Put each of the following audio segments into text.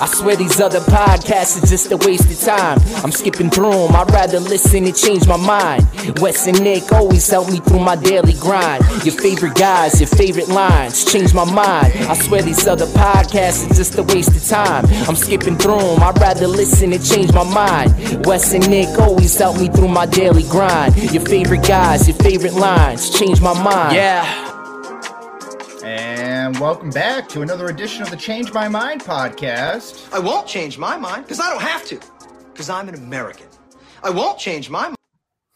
I swear these other podcasts are just a waste of time. I'm skipping through them, I'd rather listen and change my mind. Wes and Nick always help me through my daily grind. Your favorite guys, your favorite lines, change my mind. I swear these other podcasts are just a waste of time. I'm skipping through them, I'd rather listen and change my mind. Wes and Nick always help me through my daily grind. Your favorite guys, your favorite lines, change my mind. Yeah. And welcome back to another edition of the Change My Mind podcast. I won't change my mind because I don't have to, because I'm an American. I won't change my mind.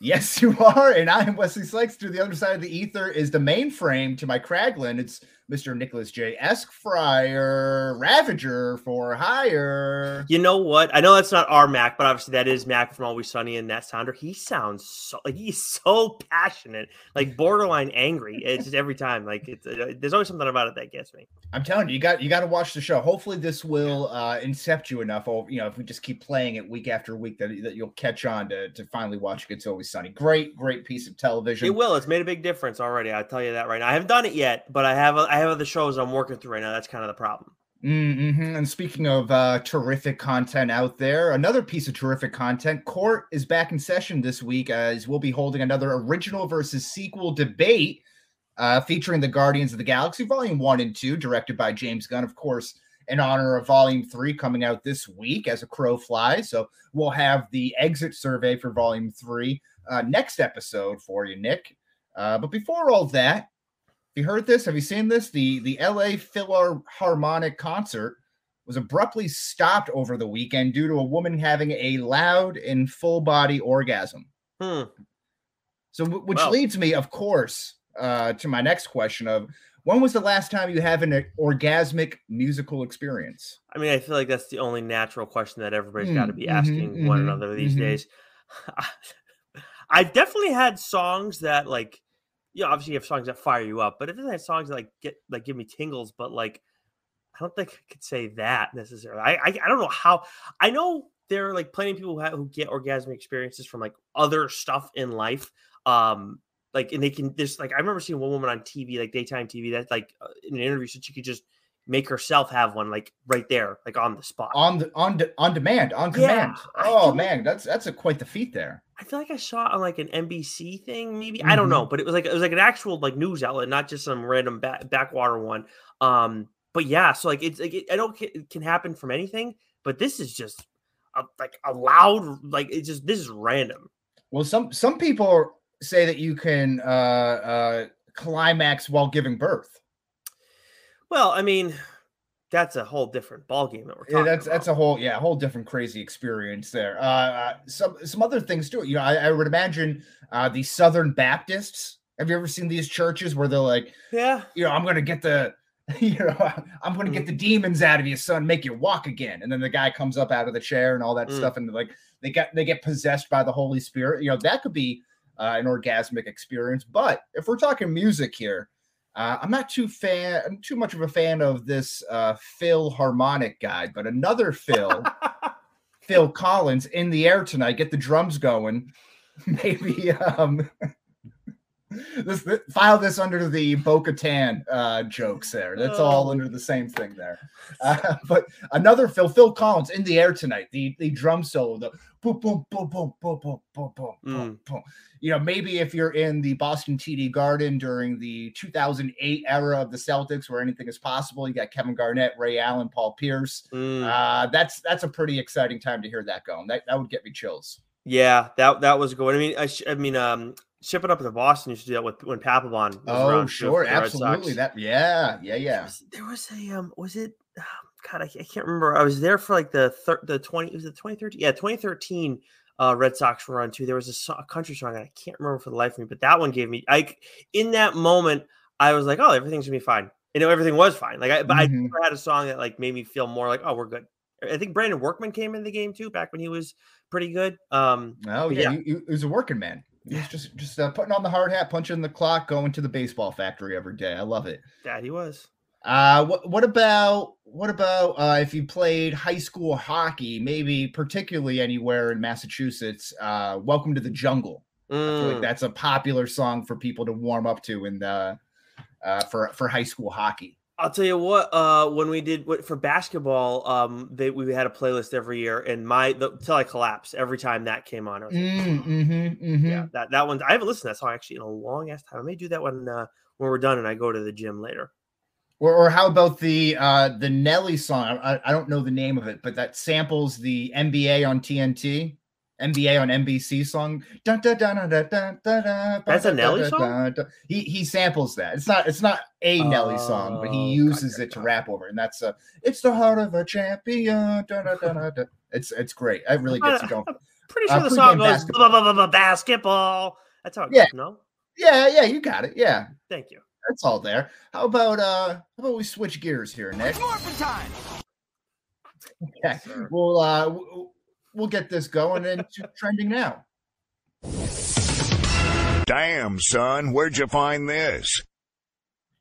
Yes, you are. And I am Wesley Sykes. To the other side of the ether is the mainframe to my Kraglin. It's Mr. Nicholas J. Esquire, Ravager for hire. You know what? I know that's not our Mac, but obviously that is Mac from Always Sunny and Nat Sounder. He sounds so like he's so passionate, like borderline angry. It's just every time. Like it's uh, there's always something about it that gets me. I'm telling you, you got you got to watch the show. Hopefully, this will uh, incept you enough. Over you know, if we just keep playing it week after week, that, that you'll catch on to, to finally watch It's Always Sunny. Great, great piece of television. It will. It's made a big difference already. I tell you that right now. I haven't done it yet, but I have. A, I have other shows I'm working through right now. That's kind of the problem. Mm-hmm. And speaking of uh, terrific content out there, another piece of terrific content, Court is back in session this week as we'll be holding another original versus sequel debate uh, featuring the Guardians of the Galaxy Volume 1 and 2, directed by James Gunn, of course, in honor of Volume 3 coming out this week as a crow flies. So we'll have the exit survey for Volume 3 uh, next episode for you, Nick. Uh, but before all that, you heard this? Have you seen this? The the LA Philharmonic concert was abruptly stopped over the weekend due to a woman having a loud and full body orgasm. Hmm. So, which leads me, of course, uh, to my next question of when was the last time you had an orgasmic musical experience? I mean, I feel like that's the only natural question that everybody's mm, got to be asking mm-hmm, one mm-hmm, another these mm-hmm. days. I've definitely had songs that like know, obviously you have songs that fire you up, but it doesn't have songs that like get like give me tingles. But like, I don't think I could say that necessarily. I I, I don't know how. I know there are like plenty of people who, have, who get orgasmic experiences from like other stuff in life. Um, like and they can there's like I remember seeing one woman on TV, like daytime TV, that like uh, in an interview said she could just make herself have one like right there, like on the spot, on the on de, on demand, on command. Yeah, oh man, that's that's a quite the feat there. I feel like I saw on like an NBC thing, maybe mm-hmm. I don't know, mm-hmm. but it was like it was like an actual like news outlet, not just some random back, backwater one. Um, but yeah, so like it's like it, I don't it can happen from anything, but this is just a, like a loud like it's just this is random. Well, some some people say that you can uh uh climax while giving birth. Well, I mean, that's a whole different ballgame that we're talking yeah, that's about. that's a whole yeah, a whole different crazy experience there. Uh, uh, some some other things too. You know, I, I would imagine uh, the Southern Baptists. Have you ever seen these churches where they're like, yeah, you know, I'm going to get the, you know, I'm going to get the demons out of you, son, make you walk again. And then the guy comes up out of the chair and all that mm. stuff, and like they get they get possessed by the Holy Spirit. You know, that could be uh, an orgasmic experience. But if we're talking music here, uh, I'm not too fan, I'm too much of a fan of this uh, Phil Harmonic guy, but another Phil, Phil Collins, in the air tonight. Get the drums going. Maybe um, this, file this under the Boca Tan uh, jokes there. That's oh. all under the same thing there. Uh, but another Phil, Phil Collins, in the air tonight. The the drum solo, the boom, boom, boom, boom, boom, boom, boom, boom, mm. boom. You know, maybe if you're in the Boston TD Garden during the 2008 era of the Celtics, where anything is possible, you got Kevin Garnett, Ray Allen, Paul Pierce. Mm. Uh, that's that's a pretty exciting time to hear that going. That that would get me chills. Yeah, that that was good. I mean, I, I mean, um, shipping up to Boston used to do that with when Papelbon. oh, sure, absolutely. That, yeah, yeah, yeah. There was, there was a um, was it? Um, God, I, I, can't remember. I was there for like the thir- the twenty was it twenty thirteen? Yeah, twenty thirteen. Uh, Red Sox run too. There was a, so- a country song I can't remember for the life of me, but that one gave me like in that moment I was like, oh, everything's gonna be fine. You know, everything was fine. Like I, but mm-hmm. I never had a song that like made me feel more like, oh, we're good. I think Brandon Workman came in the game too back when he was pretty good. Um, oh yeah, yeah. He, he, was a working man. He's just just uh, putting on the hard hat, punching the clock, going to the baseball factory every day. I love it. Yeah, he was. Uh, what what about what about uh, if you played high school hockey, maybe particularly anywhere in Massachusetts? Uh, Welcome to the Jungle. Mm. I feel like that's a popular song for people to warm up to in the uh, for for high school hockey. I'll tell you what. Uh, when we did what for basketball, um, they we had a playlist every year, and my the, till I collapsed every time that came on. I was like, Mm, mm-hmm, mm-hmm. Yeah, that that one. I haven't listened to that song actually in a long ass time. I may do that one uh, when we're done and I go to the gym later. Or, or how about the uh the Nelly song? I, I don't know the name of it, but that samples the NBA on TNT, NBA on NBC song. Dun, dun, dun, That's a Nelly song? He he samples that. It's not it's not a Nelly song, but Oh, he uses gotcha, it to rap over, it, and that's uh it's the heart of a champion. It's it's great. It really gets you going. Pretty Uh, sure the song goes basketball. That's how it Yeah. goes. No, Yeah, yeah, you got it. Yeah, thank you. That's all there. How about uh how about we switch gears here, Nick? Okay. Yes, sir. We'll uh we'll get this going into trending now. Damn, son, where'd you find this?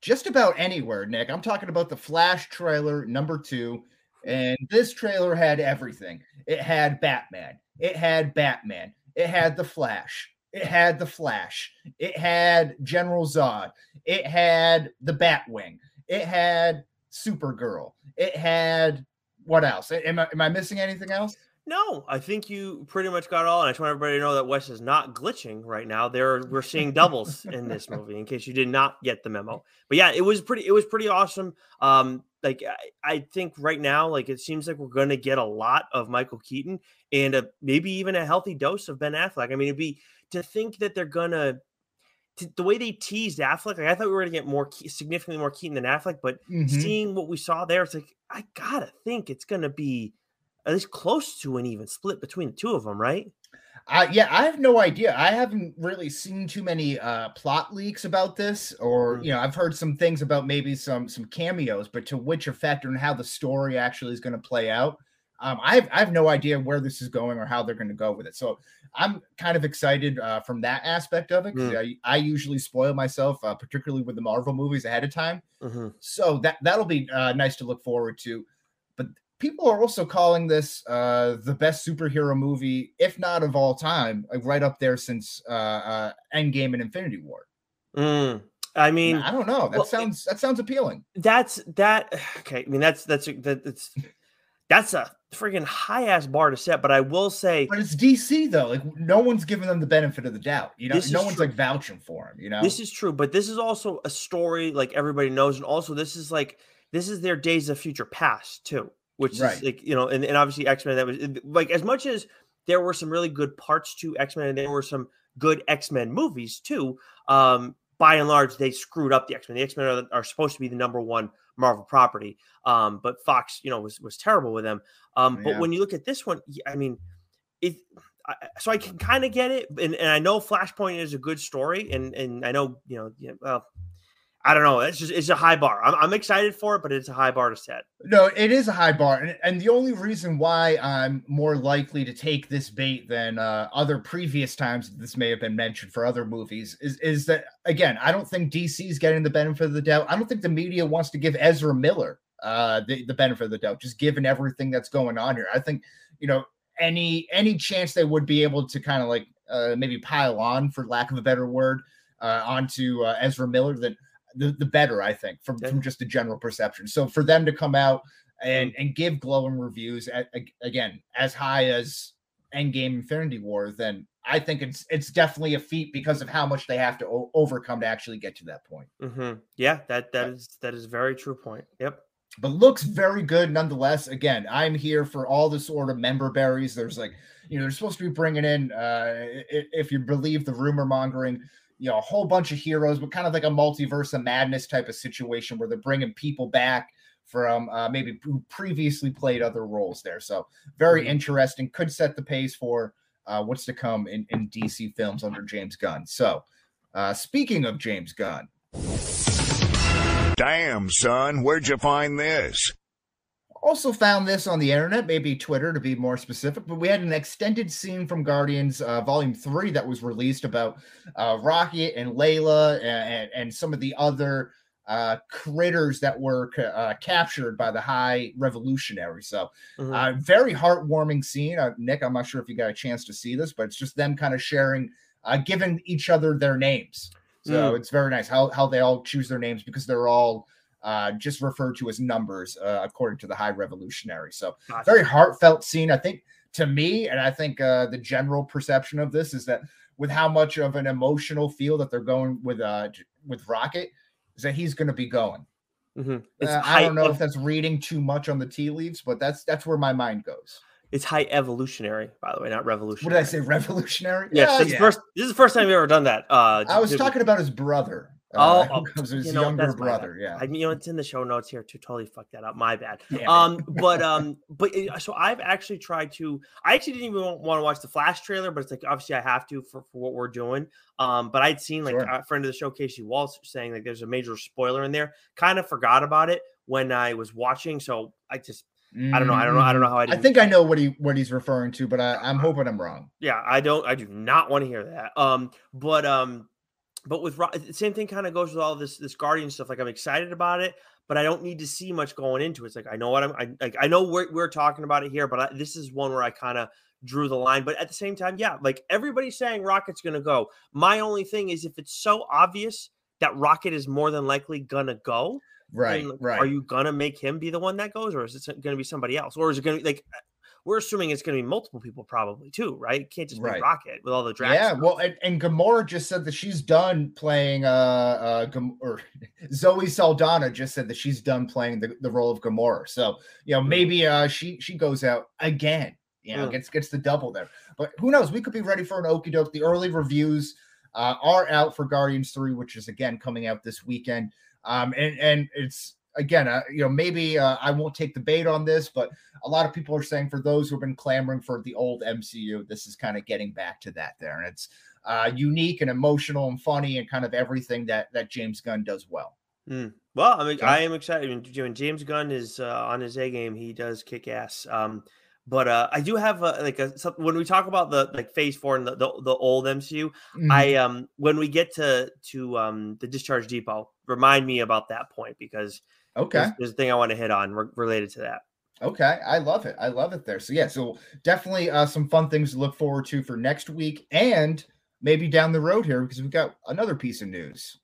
Just about anywhere, Nick. I'm talking about the Flash trailer number 2 and this trailer had everything. It had Batman. It had Batman. It had the Flash. It had the Flash. It had General Zod. It had the Batwing. It had Supergirl. It had what else? Am I, am I missing anything else? No, I think you pretty much got all. And I just want everybody to know that Wes is not glitching right now. There, we're seeing doubles in this movie. In case you did not get the memo, but yeah, it was pretty. It was pretty awesome. Um, like I, I think right now, like it seems like we're going to get a lot of Michael Keaton and a, maybe even a healthy dose of Ben Affleck. I mean, it'd be to think that they're gonna. To, the way they teased Affleck, like I thought we were to get more, significantly more Keaton than Affleck, but Mhm. seeing what we saw there, it's like I gotta think it's gonna be at least close to an even split between the two of them, right? I yeah, I have no idea. I haven't really seen too many uh plot leaks about this, or Mm. you know, I've heard some things about maybe some some cameos, but to which effect and how the story actually is going to play out, um, I have I have no idea where this is going or how they're going to go with it. So I'm kind of excited uh, from that aspect of it. 'cause I, I usually spoil myself, uh, particularly with the Marvel movies ahead of time. Mm-hmm. So that that'll be uh, nice to look forward to. But people are also calling this uh, the best superhero movie, if not of all time, like right up there since uh, uh, Endgame and Infinity War. Mm. I mean, I don't know. That well, it- sounds that sounds appealing. that's that. Okay, I mean that's that's that, that's that's a freaking high ass bar to set. But I will say But it's DC though. Like no one's giving them the benefit of the doubt. You know, no is one's true. like vouching for him. You know, this is true, but this is also a story like everybody knows, and also this is like this is their Days of Future Past too, which Right. is like you know, and, and obviously X Men. That was like as much as there were some really good parts to X Men, and there were some good X Men movies too. Um, by and large, they screwed up the X Men. The X Men are, are supposed to be the number one Marvel property, um, but Fox, you know, was was terrible with them. Um, Yeah. But when you look at this one, I mean, it. I, so I can kind of get it, and, and I know Flashpoint is a good story, and and I know you know, yeah, well, I don't know. It's just it's a high bar. I'm, I'm excited for it, but it's a high bar to set. No, it is a high bar, and, and the only reason why I'm more likely to take this bait than uh, other previous times this may have been mentioned for other movies is is that again, I don't think DC is getting the benefit of the doubt. I don't think the media wants to give Ezra Miller uh, the the benefit of the doubt, just given everything that's going on here. I think you know any any chance they would be able to kind of like uh, maybe pile on, for lack of a better word, uh, onto uh, Ezra Miller, then the, the better, I think, from, Yeah. from just a general perception. So for them to come out and and give glowing reviews at, again as high as Endgame Infinity War, then I think it's it's definitely a feat because of how much they have to o- overcome to actually get to that point. hmm Yeah, that that is that is a very true point. Yep. But looks very good nonetheless. Again, I'm here for all the sort of member berries. There's like, you know, they're supposed to be bringing in, uh, if you believe the rumor mongering, you know, a whole bunch of heroes, but kind of like a multiverse of madness type of situation where they're bringing people back from uh, maybe who previously played other roles there. So very Mhm. interesting. Could set the pace for uh, what's to come in, in DC films under James Gunn. So uh, speaking of James Gunn, Damn, son, where'd you find this? Also found this on the internet, maybe Twitter to be more specific, but we had an extended scene from Guardians uh, Volume 3 that was released about uh, Rocket and Layla and, and, some of the other uh, critters that were uh, captured by the High Revolutionary. So, Mhm. uh, very heartwarming scene. Uh, Nick, I'm not sure if you got a chance to see this, but it's just them kind of sharing, uh, giving each other their names. So Mm. it's very nice how, how they all choose their names because they're all uh, just referred to as numbers, uh, according to the High Revolutionary. So Gotcha. very heartfelt scene. I think to me, and I think uh, the general perception of this is that with how much of an emotional feel that they're going with uh with Rocket, is that he's going to be going. Mhm. Uh, I don't know ev- if that's reading too much on the tea leaves, but that's that's where my mind goes. it's high evolutionary, by the way, not revolutionary. What did I say? Revolutionary? Yes, Yeah, this, is yeah. the first, this is the first time you've ever done that. Uh, I was to- talking about his brother. Oh, uh, oh, it his you know, younger that's my bad. brother. Yeah. I mean, you know, it's in the show notes here to totally fuck that up. My bad. Um, but um, but uh, so I've actually tried to. I actually didn't even want to watch the Flash trailer, but it's like obviously I have to for, for what we're doing. Um, but I'd seen like Sure. a friend of the show, Casey Waltz, saying like there's a major spoiler in there. Kind of forgot about it when I was watching, so I just I don't know. I don't know. I don't know how I I think I know what he what he's referring to, but I, I'm hoping I'm wrong. yeah i don't i do not want to hear that um but um but with the same thing kind of goes with all this this guardian stuff like i'm excited about it but i don't need to see much going into it it's like i know what i'm I, like i know we're, we're talking about it here but I, this is one where i kind of drew the line but at the same time yeah like everybody's saying rocket's gonna go my only thing is if it's so obvious that rocket is more than likely gonna go Right, then, like, right. Are you gonna make him be the one that goes, or is it gonna be somebody else, or is it gonna be like? We're assuming it's gonna be multiple people, probably too, right? Can't just Right. be Rocket with all the drag. yeah, stuff. well, and, and Gamora just said that she's done playing. Uh, uh, Gam- or Zoe Saldana just said that she's done playing the, the role of Gamora. So you know, maybe uh, she she goes out again. You know, Mm. gets gets the double there. But who knows? We could be ready for an okey doke. The early reviews uh, are out for Guardians Three, which is again coming out this weekend. Um, and and it's again, uh, you know, maybe uh, I won't take the bait on this, but a lot of people are saying for those who have been clamoring for the old MCU, this is kind of getting back to that there, and it's uh, unique and emotional and funny and kind of everything that that James Gunn does well. Mm. Well, I mean, So- I am excited. When- James Gunn is uh, on his A game, he does kick ass. Um, but uh, I do have a, like a some, when we talk about the like Phase Four and the the, the old MCU, Mm-hmm. I um when we get to to um the Discharge Depot, remind me about that point because okay, there's, there's a thing I want to hit on re- related to that. okay, I love it. I love it there. So yeah, so definitely uh, some fun things to look forward to for next week and maybe down the road here because we've got another piece of news.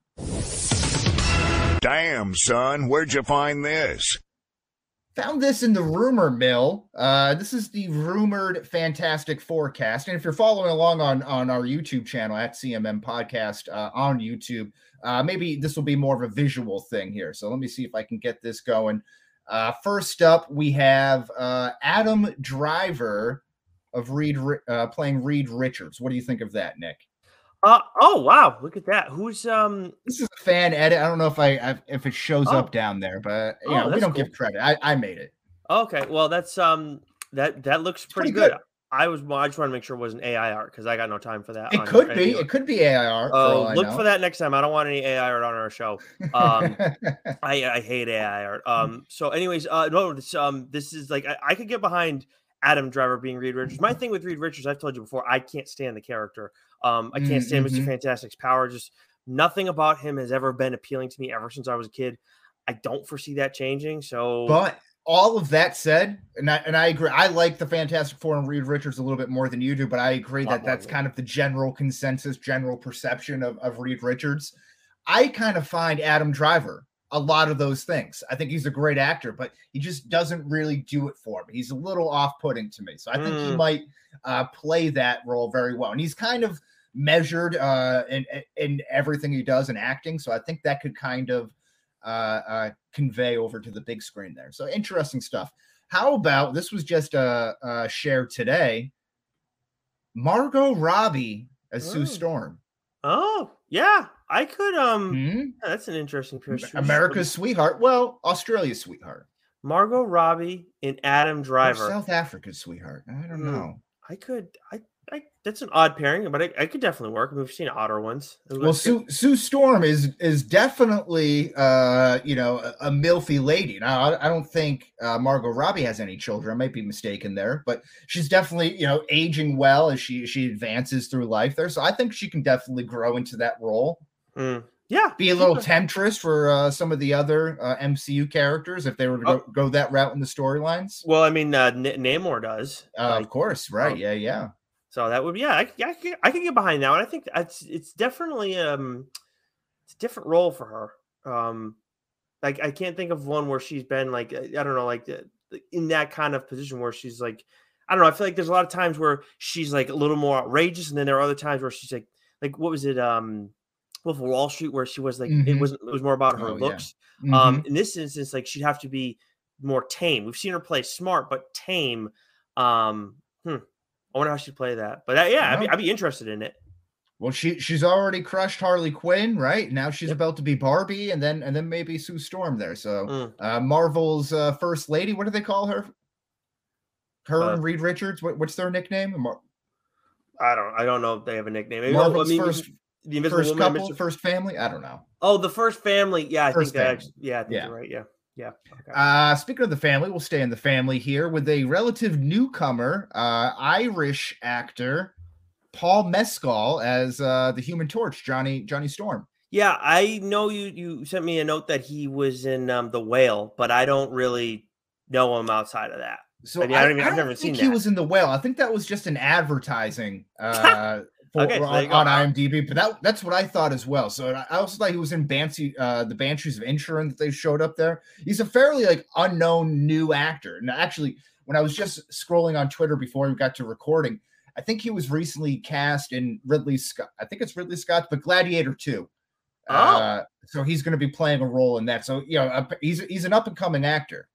Damn, son, where'd you find this? Found this in the rumor mill. Uh, this is the rumored fantastic forecast. And if you're following along on, on our YouTube channel at CMM Podcast uh, on YouTube, uh, maybe this will be more of a visual thing here. So let me see if I can get this going. Uh, first up, we have uh, Adam Driver of Reed uh, playing Reed Richards. What do you think of that, Nick? Uh oh wow, look at that. Who's um This is a fan edit. I don't know if I if it shows Oh. up down there, but you Oh, know we don't cool. give credit. I, I made it. okay, well that's um that that looks pretty, pretty good. good. I was well, I just want to make sure it wasn't AI art because I got no time for that. It could be. It could be AIR. Oh, I look for that next time. I don't want any AI art on our show. Um, I, I hate AI art. Um, so, anyways, uh, no, this um, this is like I, I could get behind Adam Driver being Reed Richards. My thing with Reed Richards, I've told you before, I can't stand the character. Um, I can't stand Mhm. Mister Fantastic's power. Just nothing about him has ever been appealing to me ever since I was a kid. I don't foresee that changing. So, But all of that said, and I, and I agree, I like the Fantastic Four and Reed Richards a little bit more than you do, but I agree that that's kind of the general consensus, general perception of, of Reed Richards. I kind of find Adam Driver a lot of those things. I think he's a great actor, but he just doesn't really do it for me. He's a little off putting to me. So I think he Mm. might uh, play that role very well. And he's kind of measured uh, in, in everything he does in acting. So I think that could kind of convey over to the big screen there. So interesting stuff. How about this was just a, uh, shared today? Margot Robbie as Sue Oh. Storm, oh yeah, I could. Um, Hmm? yeah, that's an interesting shoes. America's sweetheart. Well, Australia's sweetheart, Margot Robbie and Adam or Driver. South Africa's sweetheart. I don't Hmm. know. I could. I. That's an odd pairing, but I, I could definitely work. We've seen odder ones. Well. Sue, Sue Storm is is definitely uh you know a, a milfy lady. Now I, I don't think uh, Margot Robbie has any children. I might be mistaken there, but she's definitely you know aging well as she she advances through life there. So I think she can definitely grow into that role. Mm. Yeah, Be a little temptress for uh, some of the other uh, MCU characters if they were to go, Oh. go that route in the storylines. Well, I mean, uh, N- Namor does. Uh, like, of course, right? um, yeah, yeah. So that would be yeah. I, yeah, I, could, I could get behind that one. I think it's it's definitely um it's a different role for her. Um, Like I can't think of one where she's been like I don't know like in that kind of position where she's like I don't know. I feel like there's a lot of times where she's like a little more outrageous, and then there are other times where she's like like what was it um Wolf of Wall Street where she was like mm-hmm. it was it was more about her oh, looks. Yeah. Um, mm-hmm. Um, in this instance, like she'd have to be more tame. We've seen her play smart but tame. Um, hmm. I wonder how she'd play that. But uh, yeah, I'd be, I'd be interested in it. Well, she she's already crushed Harley Quinn, right? Now she's yep. about to be Barbie, and then and then maybe Sue Storm there. So mm. uh, Marvel's uh, first lady, what do they call her? Her uh, and Reed Richards. What, what's their nickname? Mar- I don't. I don't know if they have a nickname. Maybe, Marvel's I mean, first, the Invisible first Woman, couple, Mr. first family. I don't know. Oh, the first family. Yeah, I first think that. Actually, yeah, I think yeah. you're right. Yeah. Yeah. Okay. Uh, speaking of the family, we'll stay in the family here with a relative newcomer, uh, Irish actor Paul Mescal as uh, the Human Torch, Johnny Johnny Storm. Yeah, I know you. You sent me a note that he was in um, the Whale, but I don't really know him outside of that. So I, mean, I, I don't even, I have never seen. He that. was in the Whale. I think that was just an advertising. Uh, for, okay, on, on IMDb, but that that's what I thought as well. So I also thought he was in Banshee, uh, the Banshees of Inisherin that they showed up there. He's a fairly like unknown new actor. And actually, when I was just scrolling on Twitter before we got to recording, I think he was recently cast in Ridley Scott. I think it's Ridley Scott, but Gladiator 2. Oh. Uh, so he's going to be playing a role in that. So, you know, he's he's an up and coming actor.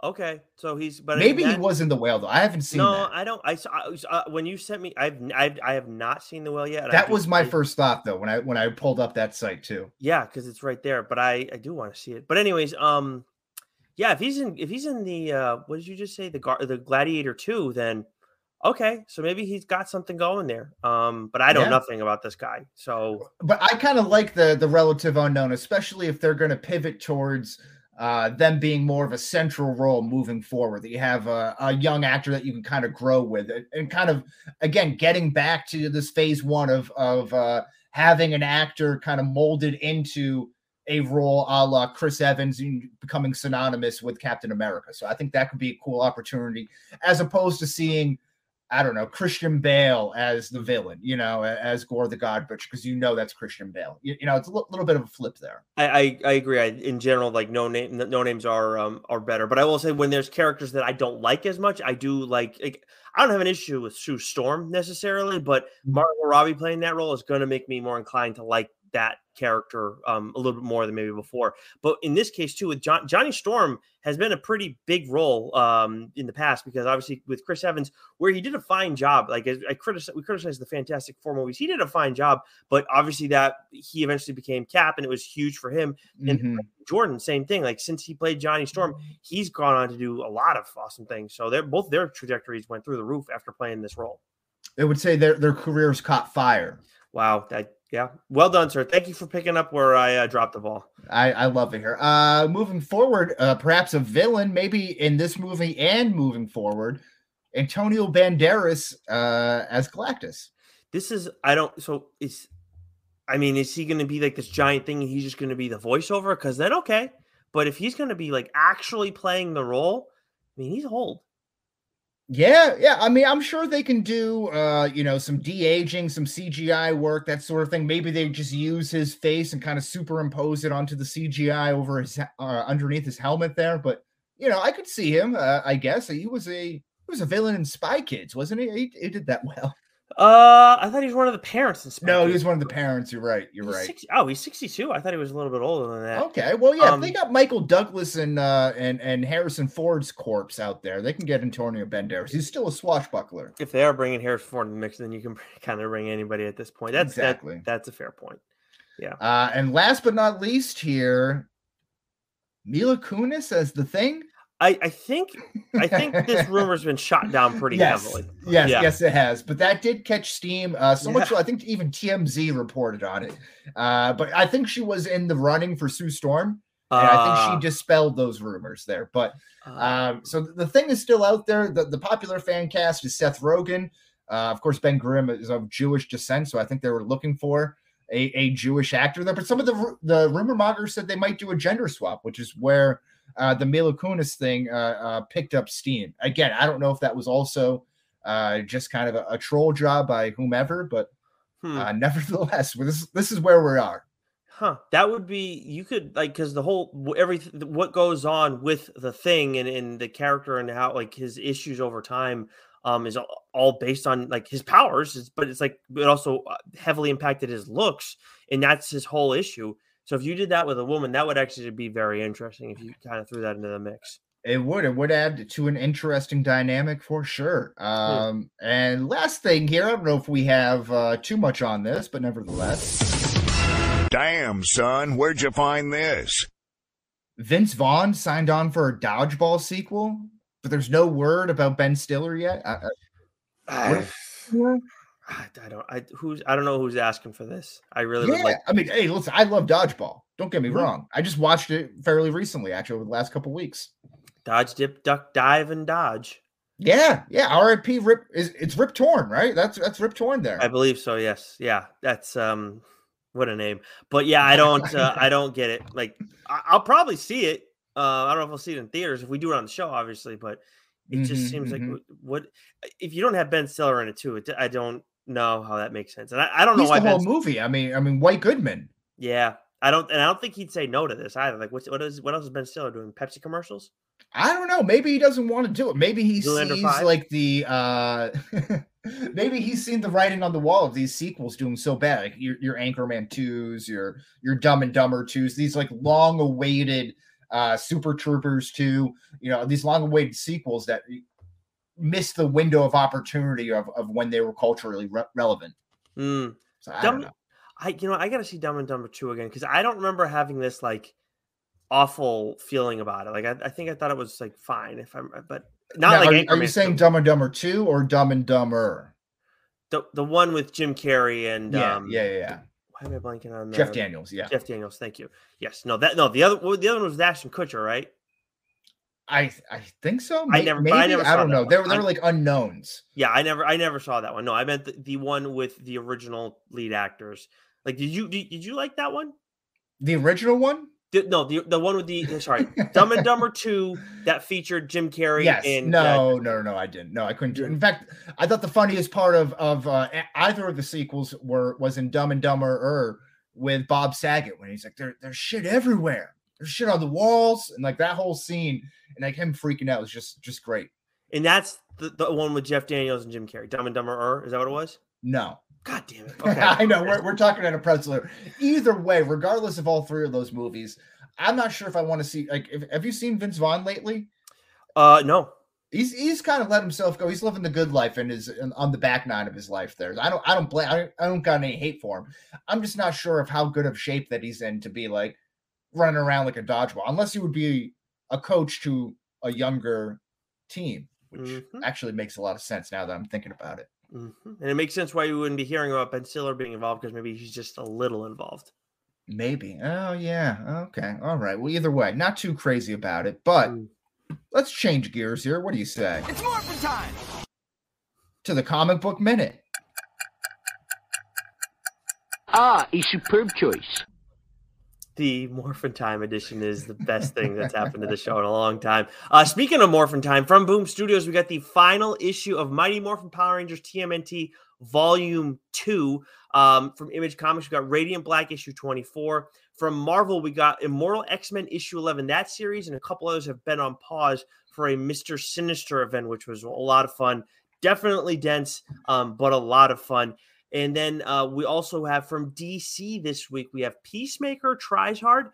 Okay, so he's but maybe that, he was in the whale though. I haven't seen. No, that. I don't. I saw uh, when you sent me. I've, I've I have not seen the whale yet. That was my first thought though when I when I pulled up that site too. Yeah, because it's right there. But I I do want to see it. But anyways, um, yeah, if he's in if he's in the uh, what did you just say the gar- the Gladiator two, then okay, so maybe he's got something going there. Um, but I know yeah. nothing about this guy. So, but I kind of like the the relative unknown, especially if they're going to pivot towards uh, them being more of a central role moving forward. That you have a, a young actor that you can kind of grow with, and kind of again getting back to this phase one of of uh, having an actor kind of molded into a role a la Chris Evans becoming synonymous with Captain America. So I think that could be a cool opportunity as opposed to seeing I don't know, Christian Bale as the villain, you know, as Gorr the God Butcher, because you know that's Christian Bale. You, you know, it's a l- little bit of a flip there. I I, I agree. I, in general, like no name, no names are um are better. But I will say when there's characters that I don't like as much, I do like. like I don't have an issue with Sue Storm necessarily, but mm-hmm. Margot Robbie playing that role is going to make me more inclined to like that character um, a little bit more than maybe before. But in this case, too, with John, Johnny Storm has been a pretty big role um, in the past because obviously with Chris Evans, where he did a fine job. Like I criticize, we criticized the Fantastic Four movies. He did a fine job, but obviously that he eventually became Cap, and it was huge for him. And mm-hmm. Jordan, same thing. Like since he played Johnny Storm, he's gone on to do a lot of awesome things. So they're both their trajectories went through the roof after playing this role. They would say their their careers caught fire. Wow, that yeah, well done, sir. Thank you for picking up where I uh, dropped the ball. I, I love it here. Uh, moving forward, uh, perhaps a villain, maybe in this movie and moving forward, Antonio Banderas uh, as Galactus. This is I don't. So is, I mean, is he going to be like this giant thing? And he's just going to be the voiceover? Because then okay, but if he's going to be like actually playing the role, I mean, he's old. Yeah, yeah. I mean, I'm sure they can do, uh, you know, some de aging, some CGI work, that sort of thing. Maybe they just use his face and kind of superimpose it onto the CGI over his uh, underneath his helmet there. But you know, I could see him. Uh, I guess he was a he was a villain in Spy Kids, wasn't he? He, he did that well. Uh, I thought he was one of the parents. In no, he was one of the parents. You're right. You're he's right. 60, oh, he's 62. I thought he was a little bit older than that. Okay. Well, yeah, um, they got Michael Douglas and uh and and Harrison Ford's corpse out there. They can get Antonio Banderas. He's still a swashbuckler. If they are bringing Harrison Ford in the mix, then you can kind of bring anybody at this point. That's exactly that, that's a fair point. Yeah. Uh, and last but not least, here, Mila Kunis as the thing. I, I think I think this rumor's been shot down pretty yes, heavily. Yes, yeah. yes, it has. But that did catch steam. Uh, so yeah. much I think even TMZ reported on it. Uh, but I think she was in the running for Sue Storm. And uh, I think she ah. dispelled those rumors there. But ah. um, so the thing is still out there. The, the popular fan cast is Seth Rogen. Uh, of course, Ben Grimm is of Jewish descent, so I think they were looking for a, a Jewish actor there. But some of the the rumor mongers said they might do a gender swap, which is where uh, the Mila Kunis thing uh, uh, picked up steam. Again, I don't know if that was also uh, just kind of a, a troll job by whomever, but hmm. Uh, nevertheless, this this is where we are. Huh. That would be you could like because the whole everything what goes on with the thing and, and the character and how like his issues over time um is all based on like his powers, but it's like it also heavily impacted his looks, and that's his whole issue. So if you did that with a woman, that would actually be very interesting if you kind of threw that into the mix. It would. It would add to an interesting dynamic for sure. Hmm. Um, and last thing here, I don't know if we have uh, too much on this, but nevertheless, Damn, son, where'd you find this? Vince Vaughn signed on for a dodgeball sequel, but there's no word about Ben Stiller yet. I, I- I, I don't. I who's. I don't know who's asking for this. I really yeah, like. I mean, hey, listen, I love dodgeball. Don't get me Mhm. wrong. I just watched it fairly recently, actually, over the last couple weeks. Dodge, dip, duck, dive, and dodge. Yeah, yeah. RIP Rip is it's Rip Torn, right? That's that's Rip Torn there. I believe so. Yes. Yeah. That's um. What a name. But yeah, I don't. Uh, I don't get it. Like, I, I'll probably see it. Uh, I don't know if I'll see it in theaters if we do it on the show, obviously. But it just Mhm, seems like mhm. wh- what if you don't have Ben Stiller in it too? It, I don't know how that makes sense, and I, I don't know why. the whole Ben, movie. I mean, I mean, White Goodman. yeah, I don't, and I don't think he'd say no to this either. Like, what's what is what else is Ben Stiller doing? Pepsi commercials? I don't know. Maybe he doesn't want to do it. Maybe he Zoolander sees five? like the uh maybe he's seen the writing on the wall of these sequels doing so bad. Like your your Anchorman twos, your your Dumb and Dumber twos, these like long awaited uh Super Troopers two, you know, these long awaited sequels that missed the window of opportunity of, of when they were culturally re- relevant. Hmm. So I Dumb-. I you know I gotta see Dumb and Dumber two again because I don't remember having this like awful feeling about it. Like I, I think I thought it was like fine if I'm, but not Now, like are, you- are you saying 2. Dumb and Dumber two or Dumb and Dumber? the the one with Jim Carrey and Yeah, um, yeah, yeah, yeah. Why am I blanking on Jeff Daniels, yeah. Jeff Daniels, thank you. Yes, no, that no the other well, the other one was Ashton Kutcher, right? I I think so. I never- maybe I never I don't know. one. They were they were like unknowns. Yeah, I never I never saw that one. No, I meant the, the one with the original lead actors. Like, did you did, did you like that one? The original one? The- no, the the one with the sorry, Dumb and Dumber two that featured Jim Carrey. Yes. and uh, no, no, no, I didn't. No, I couldn't do it. In fact, I thought the funniest part of of uh, either of the sequels were was in Dumb and Dumber or with Bob Saget when he's like, there, there's shit everywhere. There's shit on the walls, and like that whole scene, and like him freaking out was just just great. and that's the, the one with Jeff Daniels and Jim Carrey. Dumb and Dumber, er, is that what it was? No, God damn it! Okay, I know we're, we're talking at a pretzel. Either way, regardless of all three of those movies, I'm not sure if I want to see. Like, if, have you seen Vince Vaughn lately? uh, no, He's he's kind of let himself go. He's living the good life and is on the back nine of his life. There, I don't I don't blame. I don't, I don't got any hate for him. I'm just not sure of how good of shape that he's in to be like running around like a dodgeball. Unless he would be a coach to a younger team, which Mhm. actually makes a lot of sense now that I'm thinking about it. Mhm. and it makes sense why you wouldn't be hearing about Ben Stiller being involved because maybe he's just a little involved. Maybe. Oh yeah. Okay. All right. Well, either way, not too crazy about it. But Mm. let's change gears here. What do you say? It's morphin' time! To the comic book minute. Ah, a superb choice. The Morphin Time edition is the best thing that's happened to the show in a long time. Uh, speaking of Morphin Time, from Boom Studios, we got the final issue of Mighty Morphin Power Rangers TMNT Volume 2. Um, from Image Comics, we got Radiant Black issue 24. From Marvel, we got Immortal X Men issue 11. That series and a couple others have been on pause for a Mr. Sinister event, which was a lot of fun. Definitely dense, um, but a lot of fun. And then uh, we also have from DC this week, we have Peacemaker Tries Hard,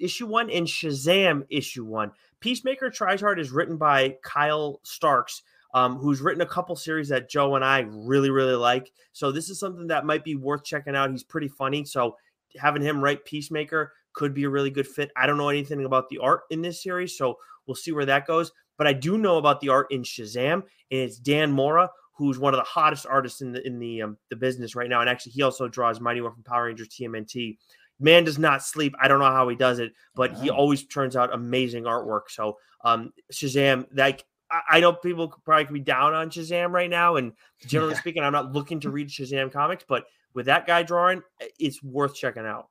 issue one, and Shazam, issue one. Peacemaker Tries Hard is written by Kyle Starks, um, who's written a couple series that Joe and I really, really like. So this is something that might be worth checking out. He's pretty funny. So having him write Peacemaker could be a really good fit. I don't know anything about the art in this series, so we'll see where that goes. But I do know about the art in Shazam, and it's Dan Mora, who's one of the hottest artists in the in the um, the business right now. And actually, he also draws Mighty One from Power Rangers TMNT. Man does not sleep. I don't know how he does it, but he always turns out amazing artwork. So um, Shazam, like I, know people could probably could be down on Shazam right now, and generally Yeah. speaking, I'm not looking to read Shazam comics, but with that guy drawing, it's worth checking out.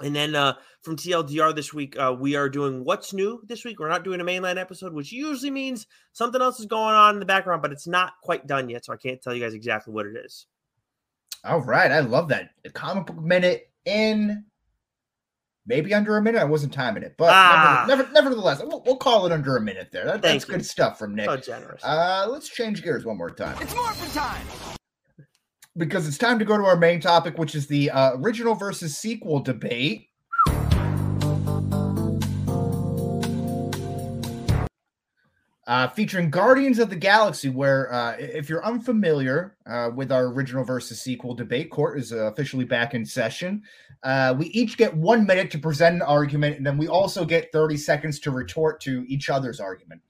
And then uh, from TLDR this week, uh, we are doing what's new this week. We're not doing a mainline episode, which usually means something else is going on in the background, but it's not quite done yet, so I can't tell you guys exactly what it is. All right, I love that. The comic book minute in maybe under a minute. I wasn't timing it, but Ah. never, never, nevertheless, we'll, we'll call it under a minute there. That, that's you. good stuff from Nick. So generous. Uh, let's change gears one more time It's Morphin time! Because it's time to go to our main topic, which is the uh, original versus sequel debate. Uh, featuring Guardians of the Galaxy, where uh, if you're unfamiliar uh, with our original versus sequel debate, court is uh, officially back in session. Uh, we each get one minute to present an argument, and then we also get 30 seconds to retort to each other's argument.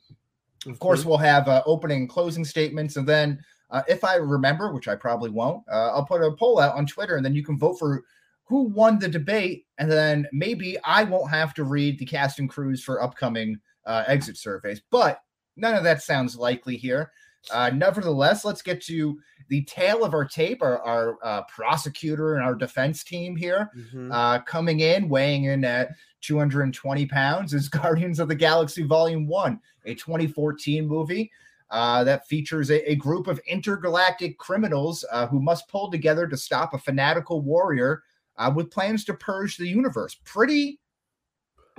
Of course, we'll have uh, opening and closing statements, and then uh, if I remember, which I probably won't, uh, I'll put a poll out on Twitter, and then you can vote for who won the debate, and then maybe I won't have to read the cast and crews for upcoming uh, exit surveys. But none of that sounds likely here. Uh, nevertheless, let's get to the tail of our tape. Our, our uh, prosecutor and our defense team here Mhm. uh, coming in, weighing in at 220 pounds, is Guardians of the Galaxy Volume 1, a 2014 movie uh, that features a, a group of intergalactic criminals uh, who must pull together to stop a fanatical warrior uh, with plans to purge the universe. Pretty.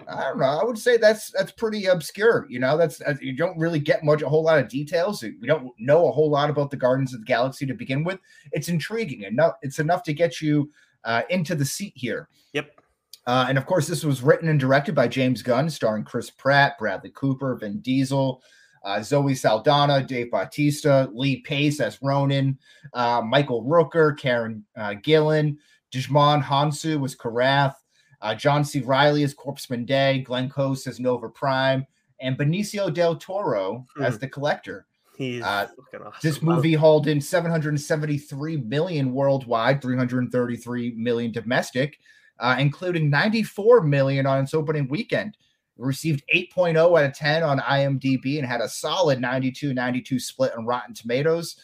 I don't know. I would say that's that's pretty obscure. You know, that's uh, you don't really get much, a whole lot of details. We don't know a whole lot about the Guardians of the Galaxy to begin with. It's intriguing enough. It's enough to get you uh, into the seat here. Yep. Uh, and of course, this was written and directed by James Gunn, starring Chris Pratt, Bradley Cooper, Vin Diesel, uh, Zoe Saldana, Dave Bautista, Lee Pace as Ronan, uh, Michael Rooker, Karen uh, Gillan, Djimon Hounsou was Korath, uh, John C. Reilly as Corpsman Dey, Glenn Close as Nova Prime, and Benicio del Toro as the Collector. He's uh, awesome. This movie hauled in 773 million worldwide, 333 million domestic, uh, including 94 million on its opening weekend. Received 8.0 out of 10 on IMDb and had a solid 92 92 split on Rotten Tomatoes,